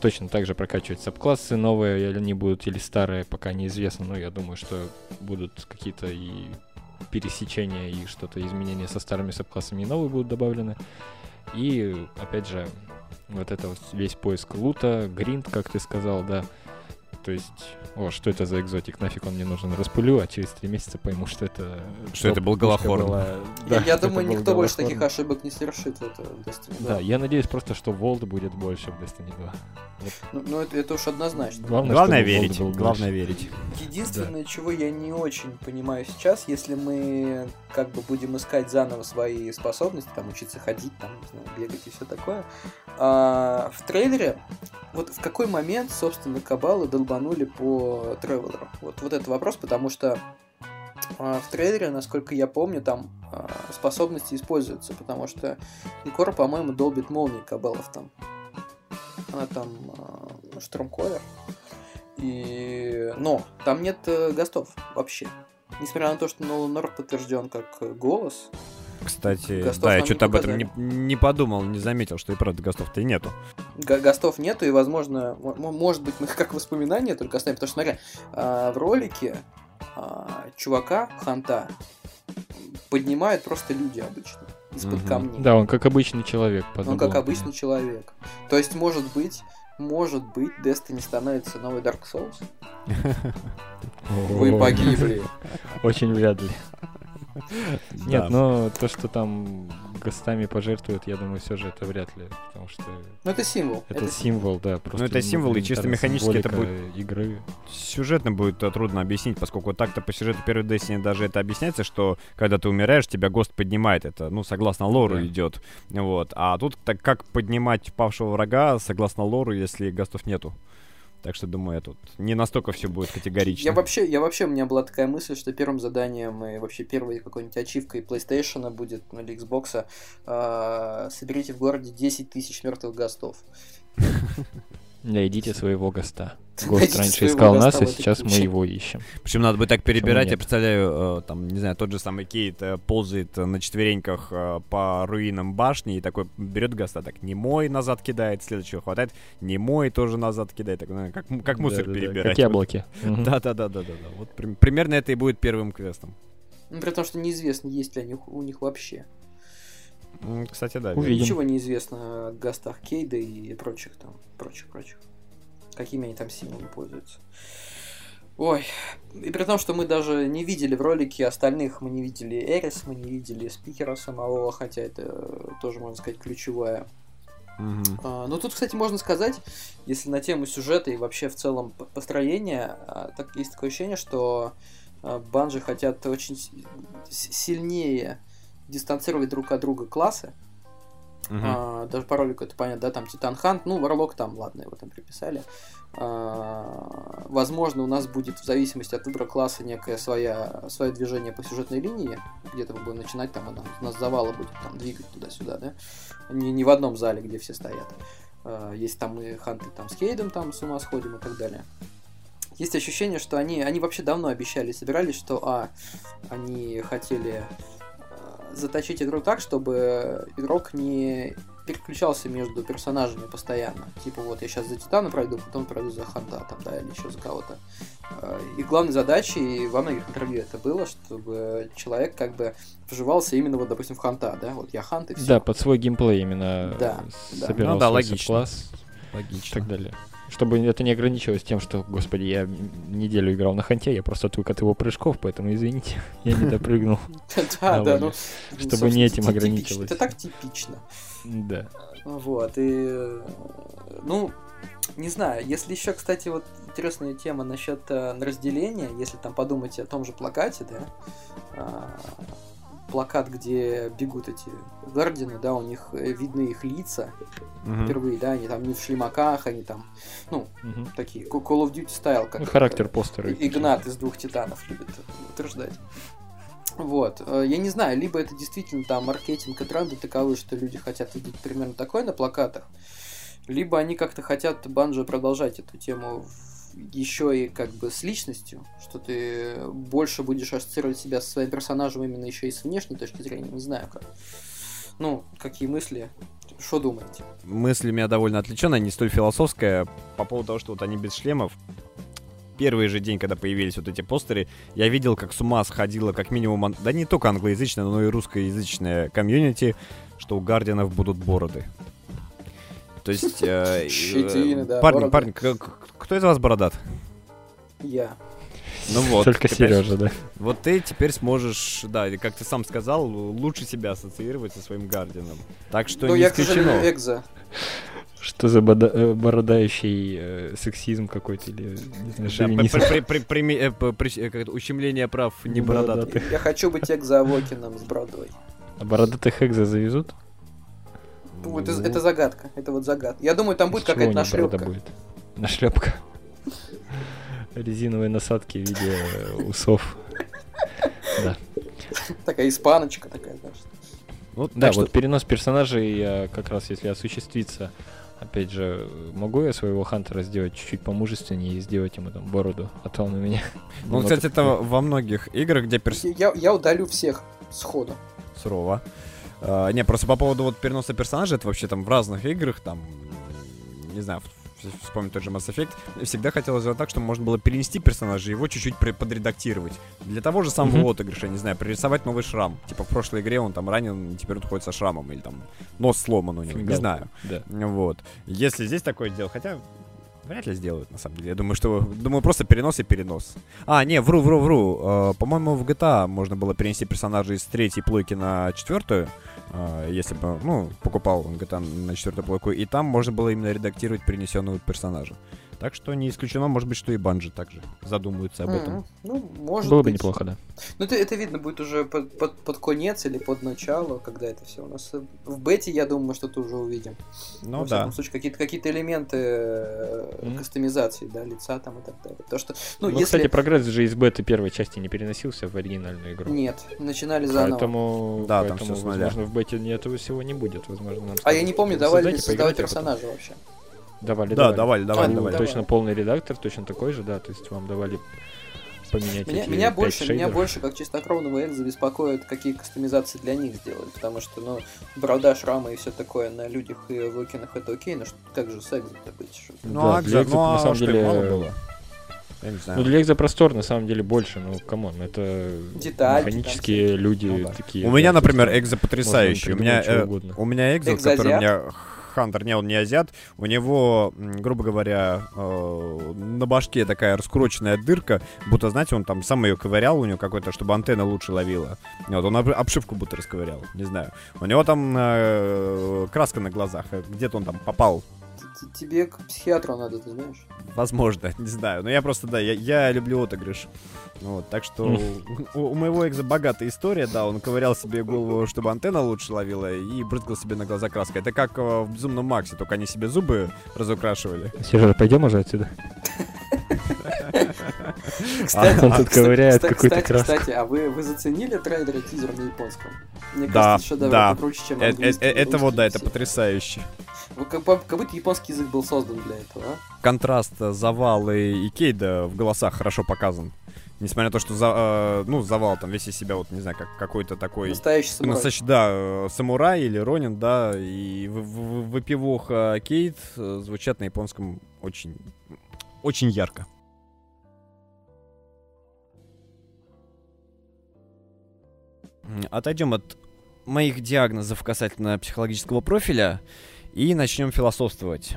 Точно так же прокачивать сабклассы новые, или они будут, или старые, пока неизвестно. Но я думаю, что будут какие-то и пересечения, и что-то изменения со старыми сабклассами, и новые будут добавлены. И, опять же, вот это вот весь поиск лута, гринд, как ты сказал, да, то есть, о, что это за экзотик, нафиг он мне нужен, распылю, а через три месяца пойму, что это... Что это был Галахорн. Была... Да, я, я думаю, никто больше таких ошибок не совершит в Destiny 2. Да, я надеюсь просто, что Волд будет больше в Destiny 2. Вот. Ну, ну это, это уж однозначно. Главное, главное верить. Главное верить. Единственное, да. чего я не очень понимаю сейчас, если мы как бы будем искать заново свои способности, там учиться ходить, там, не знаю, бегать и все такое, а, в трейлере вот в какой момент, собственно, Кабалы долбанули по Тревелеру? Вот, вот это вопрос, потому что а, в трейлере, насколько я помню, там а, способности используются, потому что Никора, по-моему, долбит молнии Кабалов там. Она там а, штурмковер. И... Но там нет э, гостов вообще. Несмотря на то, что Нолан Норд подтвержден как голос, кстати, Гостов да, я что-то об этом не, не подумал, не заметил, что и правда Гостов-то и нету. гостов нету, и, возможно, может быть, мы как воспоминания только оставим, потому что, смотри, а, в ролике а, чувака, Ханта, поднимают просто люди обычно из-под угу. камней. Да, он как обычный человек. Он как обычный человек. То есть, может быть, может быть, Destiny становится новый Dark Souls? Вы погибли. Очень вряд ли. Нет, но то, что там гостами пожертвуют, я думаю, все же это вряд ли, потому что... Ну, это символ. Это, это символ, да. Просто ну, это символ, и чисто механически это будет... игры. Сюжетно будет э, трудно объяснить, поскольку так-то по сюжету первой Destiny даже это объясняется, что когда ты умираешь, тебя ГОСТ поднимает. Это, ну, согласно лору да. идет. Вот. А тут так как поднимать павшего врага, согласно лору, если ГОСТов нету? Так что, думаю, тут не настолько все будет категорично. Я вообще, я вообще, у меня была такая мысль, что первым заданием и вообще первой какой-нибудь ачивкой PlayStation будет, ну или Xbox, э, соберите в городе 10 тысяч мертвых гостов. Найдите своего госта. Гост раньше искал нас, а сейчас мы его ищем. Причем надо бы так перебирать, я представляю, э, там, не знаю, тот же самый Кейт э, ползает на четвереньках э, по руинам башни и такой берет госта, так, не мой назад кидает, следующего хватает, не мой тоже назад кидает, так, как, как мусор да, перебирать. Да, как яблоки. Да-да-да-да-да. Вот примерно это и будет первым квестом. Ну, при том, что неизвестно, есть ли они у них вообще. Кстати, да. Увидим. Ничего не известно о гостах Кейда и прочих там, прочих, прочих. Какими они там символами пользуются. Ой, и при том, что мы даже не видели в ролике остальных, мы не видели Эрис, мы не видели спикера самого, хотя это тоже, можно сказать, ключевая. Uh-huh. А, ну, тут, кстати, можно сказать, если на тему сюжета и вообще в целом построения, а, так, есть такое ощущение, что а, банжи хотят очень сильнее дистанцировать друг от друга классы. Uh-huh. А, даже по ролику это понятно, да, там Титан Хант, ну, Варлок там, ладно, его там приписали. А, возможно, у нас будет в зависимости от выбора класса некое своя, свое движение по сюжетной линии, где-то мы будем начинать, там, там у нас завалы будет там двигать туда-сюда, да, не, не в одном зале, где все стоят. А, есть там и ханты там с Кейдом там с ума сходим и так далее. Есть ощущение, что они, они вообще давно обещали, собирались, что, а, они хотели заточить игру так, чтобы игрок не переключался между персонажами постоянно. Типа вот я сейчас за Титана пройду, потом пройду за Ханта, там, да, или еще за кого-то. Э, и главной задачей во многих интервью это было, чтобы человек как бы вживался именно вот, допустим, в Ханта, да, вот я Хант и все. Да, под свой геймплей именно да, собирался да. Ну, да, логично. класс. Логично. И так далее. Чтобы это не ограничивалось тем, что, господи, я неделю играл на ханте, я просто отвык от его прыжков, поэтому извините, я не допрыгнул. Да, да, ну... Чтобы не этим ограничивалось. Это так типично. Да. Вот, и... Ну, не знаю, если еще, кстати, вот интересная тема насчет э, разделения, если там подумать о том же плакате, да, а, плакат, где бегут эти гардины, да, у них э, видны их лица угу. впервые, да, они там не в шлемаках, они там, ну, угу. такие Call of Duty стайл, как ну, характер постера. Игнат из двух титанов любит утверждать. Вот. Э, я не знаю, либо это действительно там маркетинг и тренды таковы, что люди хотят видеть примерно такое на плакатах, либо они как-то хотят Банжо продолжать эту тему еще и как бы с личностью, что ты больше будешь ассоциировать себя со своим персонажем именно еще и с внешней точки зрения, не знаю как. Ну, какие мысли? Что думаете? Мысли у меня довольно отвлеченная, не столь философская, по поводу того, что вот они без шлемов. Первый же день, когда появились вот эти постеры, я видел, как с ума сходило как минимум, да не только англоязычное, но и русскоязычное комьюнити, что у Гардианов будут бороды. То есть... Э, Щетины, да. Парни, парни, кто из вас бородат? Я. Ну вот. Только Сережа, да. Вот ты теперь сможешь, да, как ты сам сказал, лучше себя ассоциировать со своим Гардианом. Так что ну, не я, исключено. экзо. Что за бода- э, бородающий э, сексизм какой-то или не знаю, шовинизм? Э, ущемление прав не бородатых. Я хочу быть экзо-авокином с бородой. А бородатых экзо завезут? Ну, это, это загадка. Это вот загадка. Я думаю, там будет какая-то будет? Нашлепка. Резиновые насадки в виде усов. Да. Такая испаночка такая, знаешь. Вот, да, вот перенос персонажей как раз если осуществится, опять же, могу я своего Хантера сделать чуть-чуть помужественнее и сделать ему там бороду, а то он у меня... Ну, кстати, это во многих играх, где персонаж... Я, я удалю всех сходу. Сурово. Uh, не, просто по поводу вот переноса персонажа, это вообще там в разных играх, там не знаю, вспомнить тот же Mass Effect, всегда хотелось сделать так, чтобы можно было перенести персонажа его чуть-чуть подредактировать. Для того же самого mm-hmm. отыгрыша, не знаю, пририсовать новый шрам. Типа в прошлой игре он там ранен, теперь он ходит со шрамом, или там нос сломан у него, Фингал. не знаю. Да. Вот. Если здесь такое дело, хотя Вряд ли сделают, на самом деле. Я думаю, что... Думаю, просто перенос и перенос. А, не, вру, вру, вру. Uh, по-моему, в GTA можно было перенести персонажа из третьей плойки на четвертую. Uh, если бы, ну, покупал GTA на четвертую плойку. И там можно было именно редактировать перенесенного персонажа. Так что не исключено, может быть, что и Банжи также задумаются об этом. Mm-hmm. Ну, может Было быть. бы неплохо, да. Ну, это, это видно будет уже под, под, под конец или под начало, когда это все у нас. В бете, я думаю, что-то уже увидим. Ну, Во да. В случае, какие-то какие элементы mm-hmm. кастомизации, да, лица там и так далее. То, что, ну, ну если... кстати, прогресс же из беты первой части не переносился в оригинальную игру. Нет, начинали заново. Поэтому, да, поэтому там все возможно, в бете этого всего не будет. Возможно, нам а я не помню, давали ли создавать персонажа вообще. Давали, да, давали, давали, давали. Точно давали. полный редактор, точно такой же, да, то есть вам давали поменять меня, эти меня больше, шейдеров. меня больше, как чистокровного экза, беспокоит, какие кастомизации для них сделали, потому что, ну, борода, шрамы и все такое на людях и Awoken ах это окей, но что, как же с экзом-то быть? Что? Ну, да, экза, ну, на самом деле, мало было. Я не знаю. Ну, для экза простор на самом деле больше, ну, come on, это Деталь, механические люди ну, да. такие. У меня, например, экза потрясающий. У меня, э, у меня экза, который у меня Hunter, не, он не азиат, у него, грубо говоря, э, на башке такая раскуроченная дырка, будто, знаете, он там сам ее ковырял у него какой-то, чтобы антенна лучше ловила. Вот, он обшивку будто расковырял, не знаю. У него там э, краска на глазах, э, где-то он там попал тебе к психиатру надо, ты знаешь? Возможно, не знаю. Но я просто, да, я, я люблю отыгрыш. Вот, так что у, у моего экза богатая история, да, он ковырял себе голову, чтобы антенна лучше ловила, и брызгал себе на глаза краской. Это как э, в Безумном Максе, только они себе зубы разукрашивали. Сережа, пойдем уже отсюда? Кстати, он тут ковыряет какую-то краску. Кстати, а вы, вы заценили трейлер и тизер на японском? Мне кажется, шедевр да. круче, чем э, э, Это вот, да, это потрясающе. Как, как будто японский язык был создан для этого, а? Контраст завала и Кейда в голосах хорошо показан. Несмотря на то, что за, э, ну, завал там весь из себя, вот, не знаю, как какой-то такой... Настоящий самурай. Настоящий, да, э, самурай или Ронин, да, и в, в, выпивоха Кейт э, звучат на японском очень, очень ярко. Отойдем от моих диагнозов касательно психологического профиля и начнем философствовать.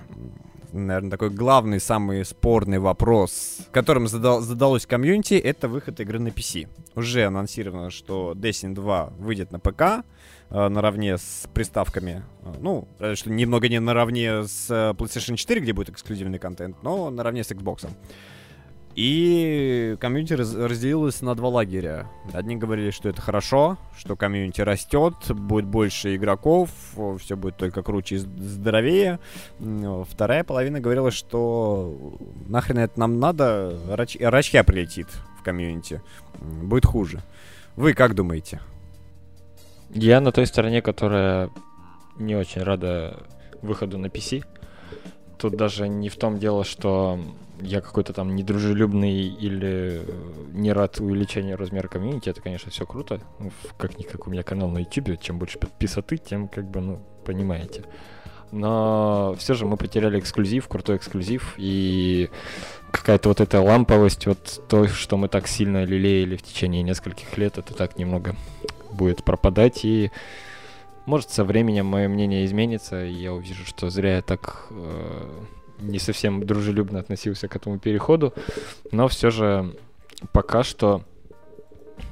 Наверное, такой главный, самый спорный вопрос, которым задал, задалось комьюнити, это выход игры на PC. Уже анонсировано, что Destiny 2 выйдет на ПК э, наравне с приставками. Э, ну, что немного не наравне с э, PlayStation 4, где будет эксклюзивный контент, но наравне с Xbox. И комьюнити раз разделилось на два лагеря. Одни говорили, что это хорошо, что комьюнити растет, будет больше игроков, все будет только круче и здоровее. Вторая половина говорила, что нахрен это нам надо, рач рачья прилетит в комьюнити. Будет хуже. Вы как думаете? Я на той стороне, которая не очень рада выходу на PC. Тут даже не в том дело, что я какой-то там недружелюбный или э, не рад увеличению размера комьюнити, это, конечно, все круто. Ну, как-никак у меня канал на YouTube, чем больше подписоты, тем, как бы, ну, понимаете. Но все же мы потеряли эксклюзив, крутой эксклюзив, и какая-то вот эта ламповость, вот то, что мы так сильно лелеяли в течение нескольких лет, это так немного будет пропадать, и может со временем мое мнение изменится, и я увижу, что зря я так э, не совсем дружелюбно относился к этому переходу, но все же пока что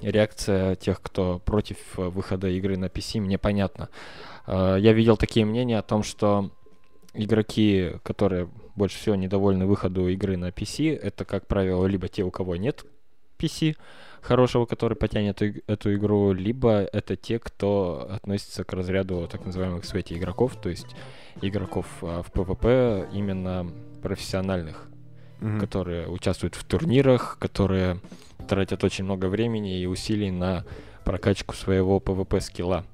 реакция тех, кто против выхода игры на PC, мне понятна. А, я видел такие мнения о том, что игроки, которые больше всего недовольны выходу игры на PC, это, как правило, либо те, у кого нет PC хорошего, который потянет эту игру, либо это те, кто относится к разряду так называемых свети игроков, то есть игроков а, в PvP именно профессиональных, mm-hmm. которые участвуют в турнирах, которые тратят очень много времени и усилий на прокачку своего PvP скилла.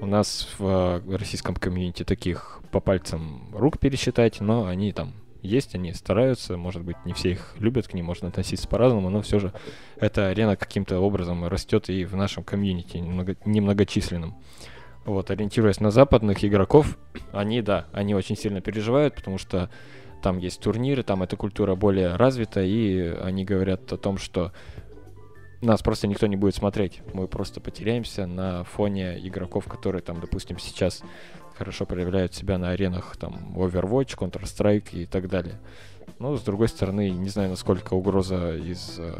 У нас в а, российском комьюнити таких по пальцам рук пересчитать, но они там есть, они стараются, может быть, не все их любят, к ним можно относиться по-разному, но все же эта арена каким-то образом растет и в нашем комьюнити немного, немногочисленном. Вот, ориентируясь на западных игроков, они, да, они очень сильно переживают, потому что там есть турниры, там эта культура более развита, и они говорят о том, что нас просто никто не будет смотреть. Мы просто потеряемся на фоне игроков, которые там, допустим, сейчас хорошо проявляют себя на аренах там Overwatch, Counter-Strike и так далее. Но, с другой стороны, не знаю, насколько угроза из э,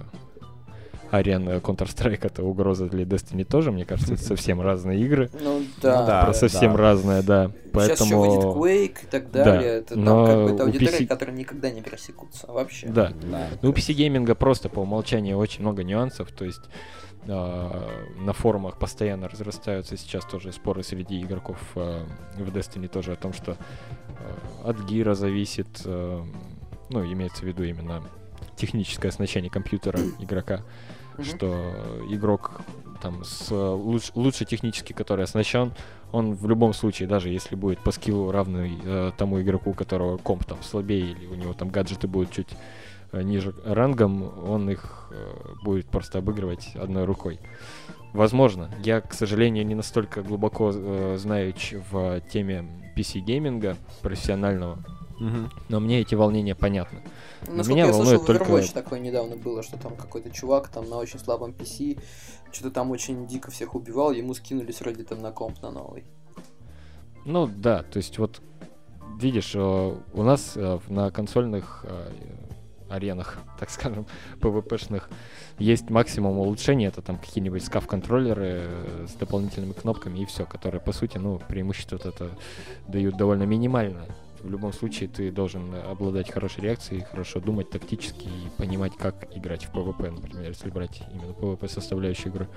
арен Counter-Strike это угроза для Destiny тоже, мне кажется, это совсем разные игры. Ну да. да совсем да. разные, да. Поэтому... Сейчас еще выйдет Quake и так далее. Да. Это Но там как бы аудитория, PC... которые никогда не пересекутся вообще. Да. да. Ну, у PC гейминга просто по умолчанию очень много нюансов, то есть Uh, на форумах постоянно разрастаются сейчас тоже споры среди игроков uh, в Destiny тоже о том, что uh, от гира зависит, ну, имеется в виду именно техническое оснащение компьютера игрока что игрок там с луч, лучше технически, который оснащен, он в любом случае, даже если будет по скиллу равный э, тому игроку, у которого комп там слабее, или у него там гаджеты будут чуть э, ниже рангом, он их э, будет просто обыгрывать одной рукой. Возможно. Я, к сожалению, не настолько глубоко э, знающий в теме PC-гейминга профессионального, Угу. Но мне эти волнения понятны. Насколько Меня я волнует слышал, только... Overwatch такое недавно было, что там какой-то чувак там на очень слабом PC что-то там очень дико всех убивал, ему скинулись вроде там на комп на новый. Ну да, то есть вот видишь, э, у нас э, на консольных э, аренах, так скажем, PvP-шных, есть максимум улучшений, это там какие-нибудь скаф-контроллеры с дополнительными кнопками и все, которые, по сути, ну, преимущество вот это дают довольно минимально в любом случае ты должен обладать хорошей реакцией, хорошо думать тактически и понимать, как играть в PvP, например, если брать именно PvP составляющую игры.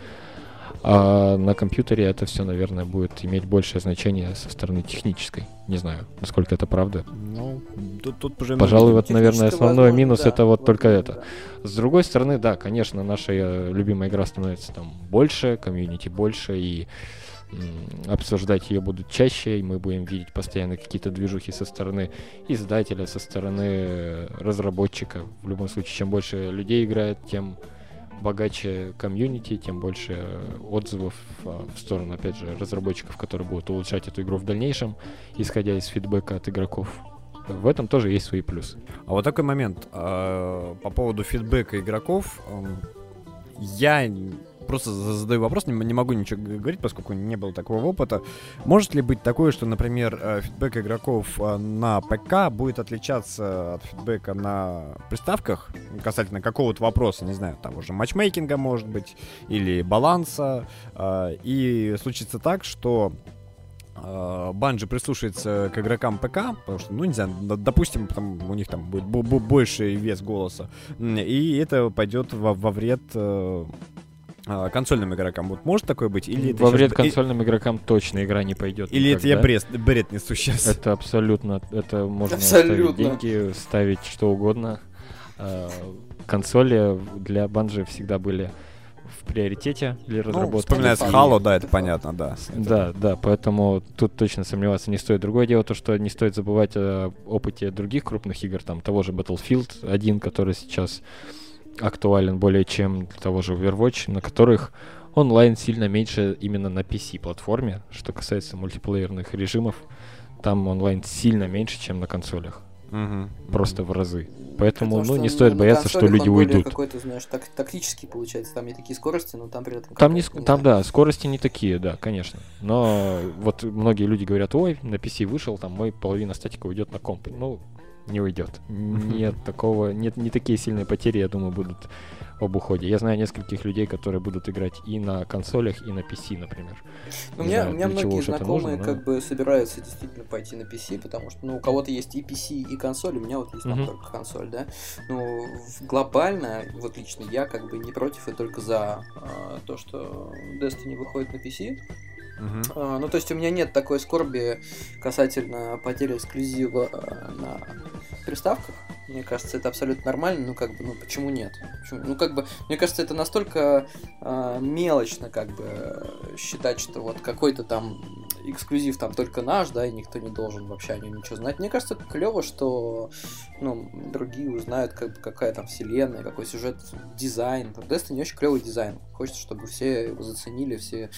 А на компьютере это все, наверное, будет иметь большее значение со стороны технической. Не знаю, насколько это правда. Ну, тут, тут уже Пожалуй, вот, наверное, основной минус да, это вот, вот только да. это. С другой стороны, да, конечно, наша э, любимая игра становится там больше, комьюнити больше, и обсуждать ее будут чаще, и мы будем видеть постоянно какие-то движухи со стороны издателя, со стороны разработчика. В любом случае, чем больше людей играет, тем богаче комьюнити, тем больше отзывов а, в сторону, опять же, разработчиков, которые будут улучшать эту игру в дальнейшем, исходя из фидбэка от игроков. В этом тоже есть свои плюсы. А вот такой момент. А, по поводу фидбэка игроков. Я просто задаю вопрос, не, не могу ничего говорить, поскольку не было такого опыта. Может ли быть такое, что, например, э, фидбэк игроков э, на ПК будет отличаться от фидбэка на приставках касательно какого-то вопроса, не знаю, того же матчмейкинга, может быть, или баланса, э, и случится так, что Банжи прислушается к игрокам ПК, потому что, ну, не знаю, допустим, там, у них там будет больше вес голоса, и это пойдет во, во вред а, консольным игрокам. Вот может такое быть? Или Во вред сейчас... консольным игрокам точно игра не пойдет. Или никогда. это я бред, бред несу сейчас? Это абсолютно, это можно абсолютно. ставить деньги, ставить что угодно. А, консоли для банжи всегда были в приоритете для ну, разработки. Ну, вспоминается Halo, да, это понятно, да. Да, да, поэтому тут точно сомневаться не стоит. Другое дело то, что не стоит забывать о опыте других крупных игр, там того же Battlefield 1, который сейчас актуален более чем для того же Overwatch, на которых онлайн сильно меньше именно на PC-платформе. Что касается мультиплеерных режимов, там онлайн сильно меньше, чем на консолях. Угу. Просто в разы. Поэтому, ну, не стоит бояться, что люди уйдут. какой-то, знаешь, так, тактический получается. Там не такие скорости, но там при этом... Там, не, там да, скорости не такие, да, конечно. Но вот многие люди говорят, ой, на PC вышел, там мой половина статика уйдет на комп. Ну, не уйдет. Нет такого, нет, не такие сильные потери, я думаю, будут об уходе. Я знаю нескольких людей, которые будут играть и на консолях, и на PC, например. Ну, у меня, знаю, у меня многие знакомые нужно, как но... бы собираются действительно пойти на PC, потому что, ну, у кого-то есть и PC, и консоль, у меня вот есть там uh-huh. только консоль, да. Ну, глобально, вот лично я как бы не против и только за э, то, что Destiny выходит на PC, Uh-huh. А, ну, то есть у меня нет такой скорби касательно потери эксклюзива а, на приставках. Мне кажется, это абсолютно нормально. Ну, как бы, ну, почему нет? Почему? Ну, как бы, мне кажется, это настолько э, мелочно, как бы, считать, что вот какой-то там эксклюзив там только наш, да, и никто не должен вообще о нем ничего знать. Мне кажется, это клево, что, ну, другие узнают, как бы, какая там вселенная, какой сюжет, дизайн. Там Destiny очень клевый дизайн. Хочется, чтобы все его заценили, все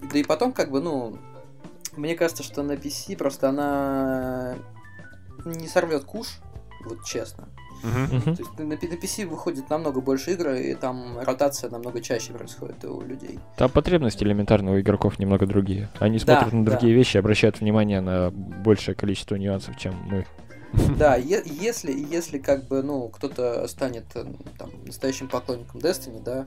да и потом, как бы, ну, мне кажется, что на PC просто она не сорвет куш, вот честно. Uh-huh. То есть на, на PC выходит намного больше игр, и там ротация намного чаще происходит у людей. Там потребности элементарно у игроков немного другие. Они смотрят да, на другие да. вещи, обращают внимание на большее количество нюансов, чем мы. Да, если, если как бы, ну, кто-то станет там, настоящим поклонником Destiny, да,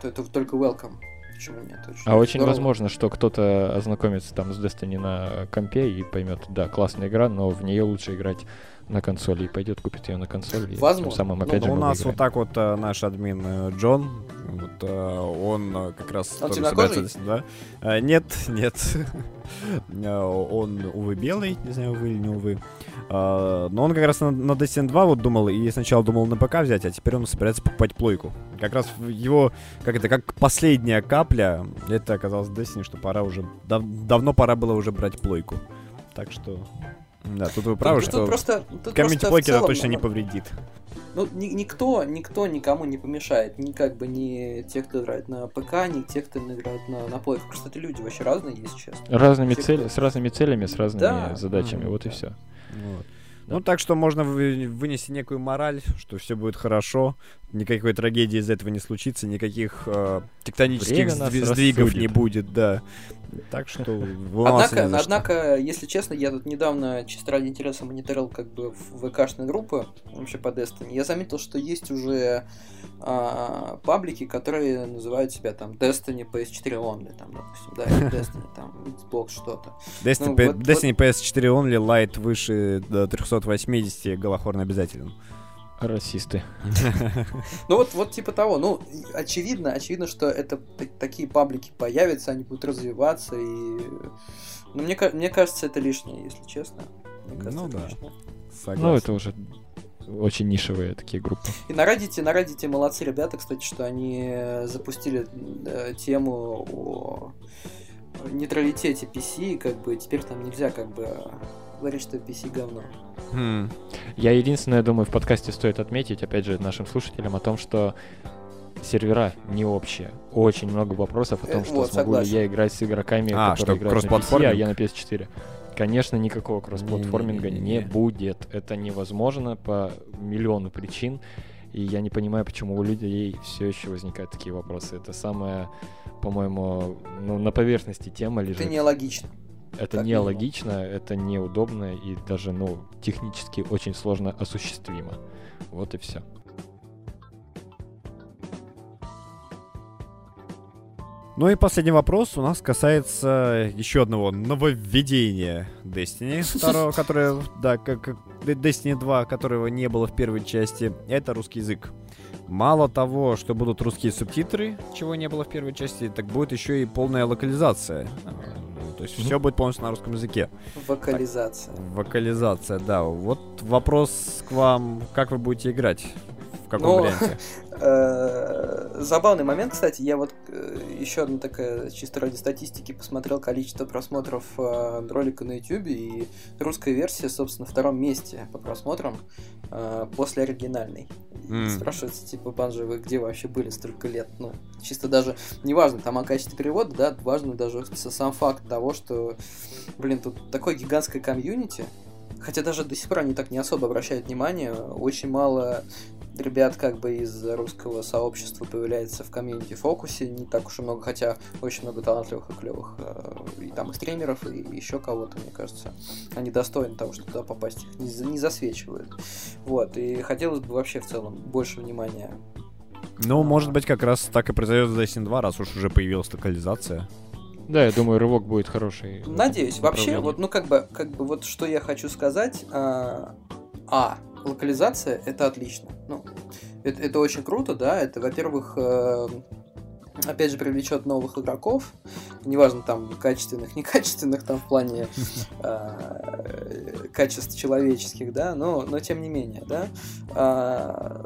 то это только welcome. Почему нет? Очень а очень здорово. возможно, что кто-то ознакомится там с Destiny на компе и поймет, да, классная игра, но в нее лучше играть на консоли и пойдет купит ее на консоли. Возможно. Тем самым опять ну, же у нас вот так вот э, наш админ э, Джон, вот э, он как раз он собирается, да? Э, нет, нет, он увы белый, не знаю увы или не увы. Uh, но он как раз на, на Destiny 2 вот думал, и сначала думал на ПК взять, а теперь он собирается покупать плойку. Как раз его, как это, как последняя капля, это оказалось Destiny, что пора уже, дав, давно пора было уже брать плойку. Так что да, тут вы правы, тут, что тут просто, тут комьюнити покера точно не повредит. Ну, ни, никто, никто никому не помешает. Ни как бы не те, кто играет на ПК, ни те, кто играет на, на плойках. Просто это люди вообще разные, если честно. Разными цели, с разными целями, с разными да. задачами, mm-hmm. вот и все. Вот. Да. Ну, так что можно вынести некую мораль, что все будет хорошо, никакой трагедии из этого не случится, никаких э, тектонических сдвигов рассудит. не будет, да. Так что однако, однако, если честно, я тут недавно чисто ради интереса мониторил как бы в ВКшные группы вообще по Destiny. Я заметил, что есть уже а, паблики, которые называют себя там Destiny PS4 Only, там, допустим, да, или Destiny, там, Xbox что-то. Destiny, ну, вот, Destiny вот... PS4 Only Light выше до 380 голохорно обязателен. Расисты. Ну вот, вот типа того. Ну, очевидно, очевидно, что это такие паблики появятся, они будут развиваться и. Ну, мне, мне кажется, это лишнее, если честно. Мне кажется, ну да. Согласен. Ну, это уже очень нишевые такие группы. И на Reddit, на Reddit молодцы ребята, кстати, что они запустили э, тему о нейтралитете PC, как бы теперь там нельзя как бы говорить, что PC говно. Хм. Я единственное, думаю, в подкасте стоит отметить, опять же, нашим слушателям о том, что сервера не общие. Очень много вопросов о том, э, что вот, смогу согласен. ли я играть с игроками, а, которые играют на PC, а я на PS4. Конечно, никакого кроссплатформинга не, не, не, не будет. Это невозможно по миллиону причин. И я не понимаю, почему у людей все еще возникают такие вопросы. Это самое, по-моему, ну, на поверхности тема лежит. Это нелогично. Это нелогично, это неудобно и даже, ну, технически очень сложно осуществимо. Вот и все. Ну и последний вопрос у нас касается еще одного нововведения Destiny, второго, которое, да, как Destiny 2, которого не было в первой части, это русский язык. Мало того, что будут русские субтитры, чего не было в первой части, так будет еще и полная локализация. То есть все будет полностью на русском языке. Вокализация. Так, вокализация, да. Вот вопрос к вам, как вы будете играть? В каком ну, варианте? Э, забавный момент, кстати, я вот э, еще одна такая, чисто ради статистики, посмотрел количество просмотров э, ролика на YouTube, и русская версия, собственно, на втором месте по просмотрам после оригинальной. Mm. Спрашивается, типа, Банжи, вы где вообще были столько лет? Ну, чисто даже, неважно, там о качестве перевода, да, важно даже сам факт того, что, блин, тут такое гигантское комьюнити, Хотя даже до сих пор они так не особо обращают внимание. Очень мало ребят как бы из русского сообщества появляется в комьюнити фокусе, не так уж и много, хотя очень много талантливых и клевых э, и там и стримеров, и еще кого-то, мне кажется. Они достойны того, чтобы туда попасть, их не, не засвечивают. Вот, и хотелось бы вообще в целом больше внимания ну, может быть, как раз так и произойдет в Destiny 2, раз уж уже появилась локализация. Да, я думаю, рывок будет хороший. Надеюсь. Вообще, вот, ну, как бы, как бы, вот что я хочу сказать. А, а локализация это отлично. Ну, это, это очень круто, да. Это, во-первых, э, опять же, привлечет новых игроков. Неважно, там, качественных, некачественных, там, в плане э, качеств человеческих, да, но, но тем не менее, да. Э,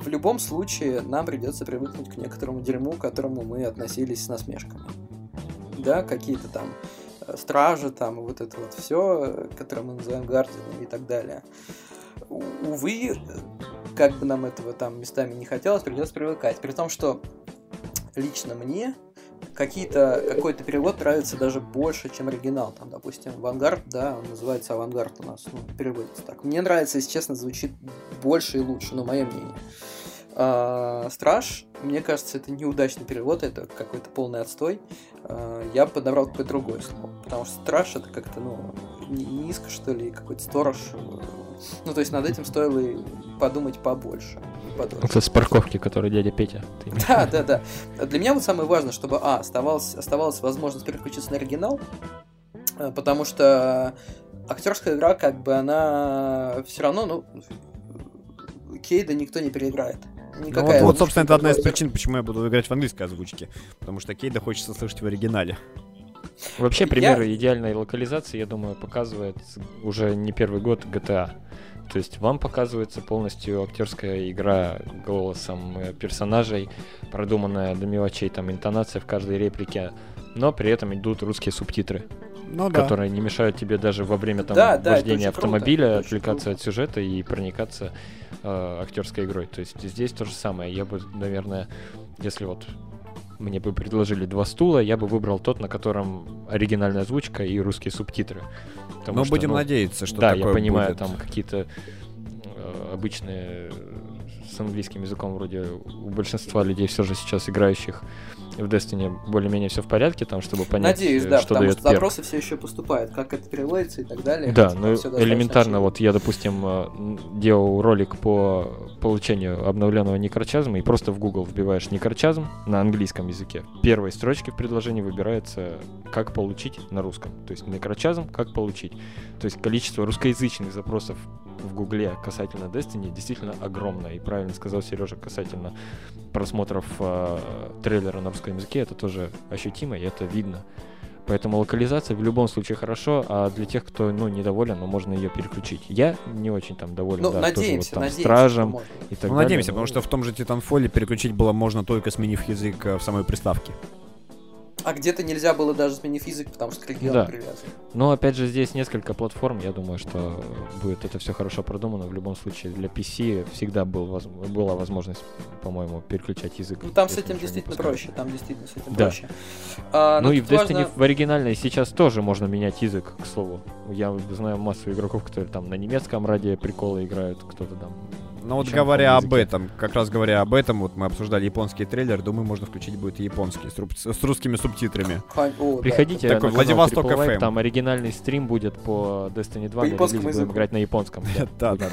в любом случае нам придется привыкнуть к некоторому дерьму, к которому мы относились с насмешками. Да, какие-то там э, стражи, там, вот это вот все, которое мы называем гардианами и так далее увы, как бы нам этого там местами не хотелось, придется привыкать. При том, что лично мне какие-то, какой-то перевод нравится даже больше, чем оригинал. Там, допустим, «Авангард», да, он называется «Авангард» у нас, ну, переводится так. Мне нравится, если честно, звучит больше и лучше, ну, мое мнение. А, Страж, мне кажется, это неудачный перевод, это какой-то полный отстой. А, я подобрал какое-то другое слово, потому что страж это как-то, ну, низко, что ли, какой-то сторож. Ну, то есть над этим стоило подумать побольше. Это с парковки, который дядя Петя. Да, да, да. Для меня вот самое важное, чтобы, а, оставалась, оставалась возможность переключиться на оригинал, э, потому что актерская игра, как бы, она все равно, ну, Кейда никто не переиграет. Никакая ну, вот, вот, собственно, это одна из причин, почему я буду играть в английской озвучке. Потому что Кейда хочется слышать в оригинале. Вообще, примеры я... идеальной локализации, я думаю, показывает уже не первый год GTA. То есть вам показывается полностью актерская игра голосом э, персонажей, продуманная до мелочей, там интонация в каждой реплике, но при этом идут русские субтитры. Ну, да. которые не мешают тебе даже во время там да, вождения да, автомобиля круто, отвлекаться круто. от сюжета и проникаться э, актерской игрой. То есть здесь то же самое. Я бы, наверное, если вот мне бы предложили два стула, я бы выбрал тот, на котором оригинальная озвучка и русские субтитры. Потому Но что, будем ну, надеяться, что да, я понимаю, будет. там какие-то э, обычные с английским языком вроде у большинства людей все же сейчас играющих в Destiny более-менее все в порядке, там, чтобы понять, Надеюсь, да, что дает что запросы все еще поступают, как это переводится и так далее. Да, ну элементарно, вот я, допустим, э, делал ролик по получению обновленного некрочазма и просто в Google вбиваешь некрочазм на английском языке. Первой строчке в предложении выбирается, как получить на русском. То есть некрочазм, как получить. То есть количество русскоязычных запросов в Гугле касательно Destiny действительно огромное. И правильно сказал Сережа касательно просмотров э, трейлера на русском языке, это тоже ощутимо, и это видно. Поэтому локализация в любом случае хорошо, а для тех, кто ну, недоволен, ну, можно ее переключить. Я не очень там доволен, ну, да, надеемся, тоже, вот, там, надеемся, стражем и так ну, далее. Надеемся, потому что в том же Titanfall переключить было можно только сменив язык э, в самой приставке. А где-то нельзя было даже сменить язык, потому что к региону да. привязан. Но опять же здесь несколько платформ, я думаю, что будет это все хорошо продумано. В любом случае для PC всегда был, воз... была возможность, по-моему, переключать язык. Ну там с этим действительно проще, там действительно с этим да. проще. А, ну и в Destiny важно... в оригинальной сейчас тоже можно менять язык, к слову. Я знаю массу игроков, которые там на немецком ради прикола играют, кто-то там ну вот говоря об этом, как раз говоря об этом, вот мы обсуждали японский трейлер, думаю, можно включить будет и японский с, руб- с русскими субтитрами. Приходите, да. такой Владивосток FM. Там оригинальный стрим будет по Destiny 2, по на релизе будем играть на японском. Да, да,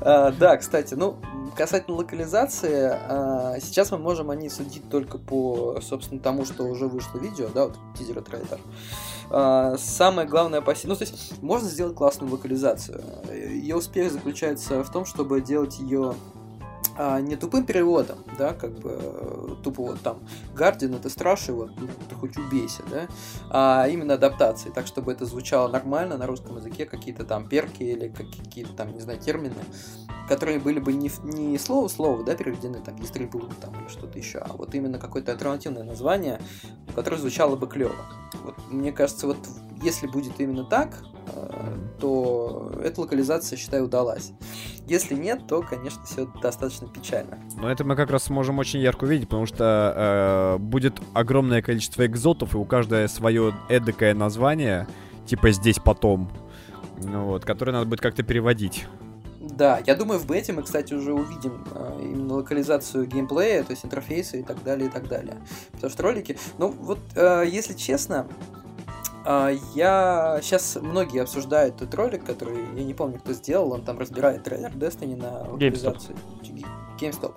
да. Да, кстати, ну, касательно локализации, а, сейчас мы можем о ней судить только по, собственно, тому, что уже вышло видео, да, вот тизер трейлер. А, самое главное опасение, ну, то есть, можно сделать классную локализацию. Ее успех заключается в том, чтобы делать ее а, не тупым переводом, да, как бы тупо вот там Гардин это страшно, вот ну, ты хоть убейся, да, а именно адаптацией, так чтобы это звучало нормально на русском языке, какие-то там перки или какие-то там, не знаю, термины, которые были бы не, не слово слово, да, переведены там дистрибут там или что-то еще, а вот именно какое-то альтернативное название, которое звучало бы клево. Вот, мне кажется, вот если будет именно так, э, то эта локализация, считаю, удалась. Если нет, то, конечно, все достаточно печально. Но это мы как раз сможем очень ярко увидеть, потому что э, будет огромное количество экзотов, и у каждого свое эдакое название, типа здесь потом, ну, вот, которое надо будет как-то переводить. Да, я думаю, в бете мы, кстати, уже увидим э, именно локализацию геймплея, то есть интерфейса и так далее, и так далее. Потому что ролики... Ну, вот, э, если честно, я... Сейчас многие обсуждают тот ролик, который, я не помню, кто сделал, он там разбирает трейлер Destiny на локализацию. GameStop.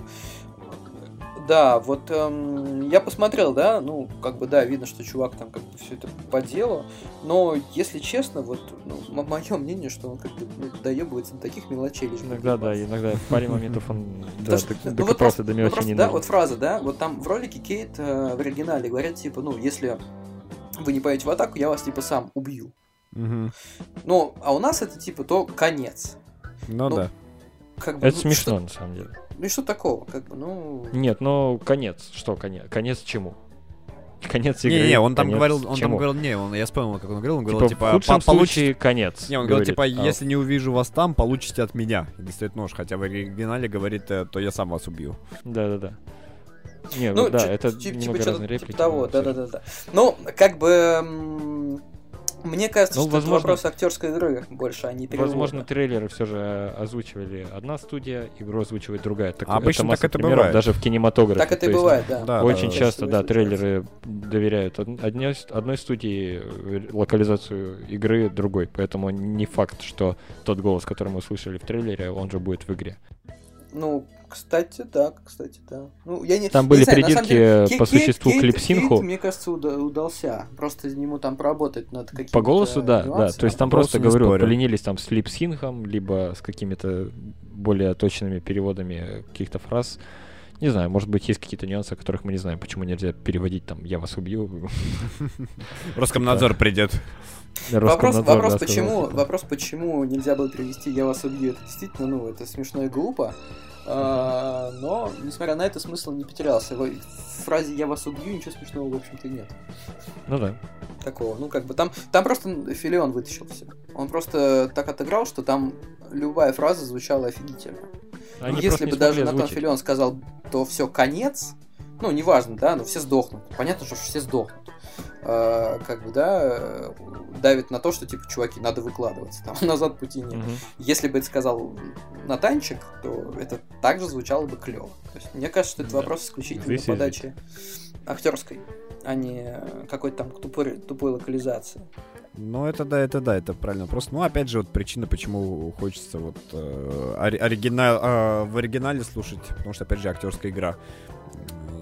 Да, вот эм, я посмотрел, да, ну, как бы, да, видно, что чувак там как бы все это по делу, но, если честно, вот, ну, мое мнение, что он как бы ну, доебывается на таких мелочей. Лишь иногда, да, иногда в паре моментов он докопался до мелочей не Да, вот фраза, да, вот там в ролике Кейт э, в оригинале говорят, типа, ну, если вы не пойдете в атаку, я вас, типа, сам убью. Ну, а у нас это, типа, то конец. Ну, ну да. Как бы, это ну, смешно, что... на самом деле. Ну и что такого? Как бы, ну... Нет, ну конец. Что конец? Конец чему? Конец игры. Не, не, он там говорил, он чему? там говорил, не, он, я вспомнил, как он говорил, он говорил, типа, типа в худшем случае конец. Не, он говорил, типа, а... если не увижу вас там, получите от меня. И достает нож, хотя в оригинале говорит, э, то я сам вас убью. Да-да-да. Не, ну, да, это немного разные реплики. Типа того, да-да-да. Ну, как бы мне кажется, ну, что возможно, это вопрос актерской игры больше, а не перевода. Возможно, трейлеры все же озвучивали одна студия, игру озвучивает другая. Так, а обычно это так это бывает. Даже в кинематографе. Так это и бывает, да. да. Очень да, часто, да, трейлеры доверяют одной, одной студии э, локализацию игры другой. Поэтому не факт, что тот голос, который мы услышали в трейлере, он же будет в игре. Ну, кстати, да, кстати, да. Ну, я не, там были не знаю, придирки деле, по Кейт, существу Кейт, клипсинху. Кейт, мне кажется, уда- удался. Просто ему там поработать над какими-то По голосу, да, да. То есть там просто, говорю, спорю. поленились там с липсинхом, либо с какими-то более точными переводами каких-то фраз. Не знаю, может быть, есть какие-то нюансы, о которых мы не знаем, почему нельзя переводить там «я вас убью». Роскомнадзор придет. Вопрос, вопрос, почему, вопрос, почему нельзя было перевести «я вас убью», это действительно, ну, это смешно и глупо. А, но, несмотря на это, смысл не потерялся. В фразе «я вас убью» ничего смешного, в общем-то, нет. Ну да. Такого. Ну, как бы там, там просто Филион вытащил все. Он просто так отыграл, что там любая фраза звучала офигительно. Они Если бы даже Натан Филион сказал, то все, конец, ну, неважно, да, но все сдохнут. Понятно, что все сдохнут. А, как бы, да, давит на то, что, типа, чуваки, надо выкладываться, там, назад пути нет. Угу. Если бы это сказал Натанчик, то это также звучало бы клево. То есть, мне кажется, что это вопрос исключительно подачи актерской, а не какой-то там тупой, тупой локализации. Ну, это да, это да, это правильно. Просто, ну, опять же, вот причина, почему хочется вот э, оригинал, э, в оригинале слушать, потому что, опять же, актерская игра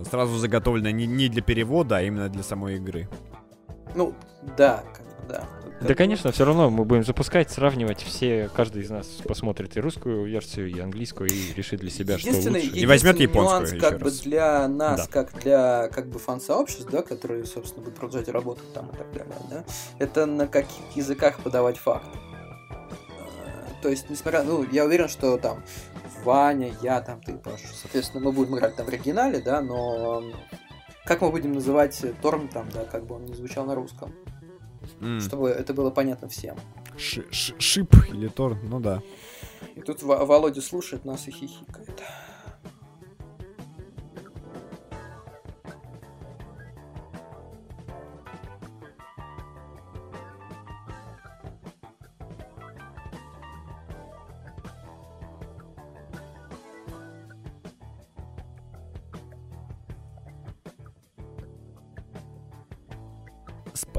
сразу заготовлена не, не для перевода, а именно для самой игры. Ну, да, да. Да, конечно, все равно мы будем запускать, сравнивать все, каждый из нас посмотрит и русскую версию, и английскую, и решит для себя, что лучше. И возьмет японскую нюанс, как бы для нас, да. как для как бы фан-сообществ, да, которые, собственно, будут продолжать работать там и так далее, да, это на каких языках подавать факты. А, то есть, несмотря, ну, я уверен, что там Ваня, я там, ты, Паша, соответственно, мы будем играть там в оригинале, да, но как мы будем называть Торм там, да, как бы он не звучал на русском? Mm. Чтобы это было понятно всем. Ш -ш Шип или Торн, ну да. И тут Володя слушает нас и хихикает.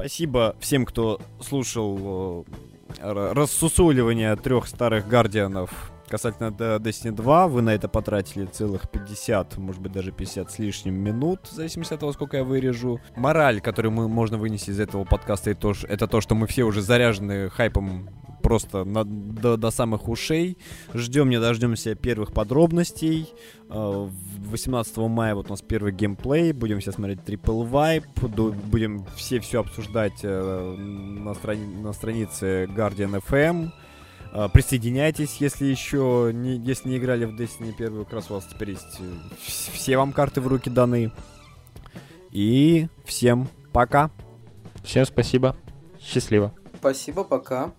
Спасибо всем, кто слушал э, рассусоливание трех старых гардианов касательно Destiny 2. Вы на это потратили целых 50, может быть даже 50 с лишним минут, в зависимости от того, сколько я вырежу. Мораль, которую мы можно вынести из этого подкаста, это то, это то что мы все уже заряжены хайпом просто на, до, до самых ушей. Ждем, не дождемся первых подробностей. 18 э, мая вот у нас первый геймплей. Будем все смотреть Triple Vibe. Будем все все обсуждать э, на, страни на странице Guardian FM. Э, присоединяйтесь, если еще не, если не играли в Destiny первую, как раз у вас теперь есть все вам карты в руки даны. И всем пока. Всем спасибо. Счастливо. Спасибо, пока.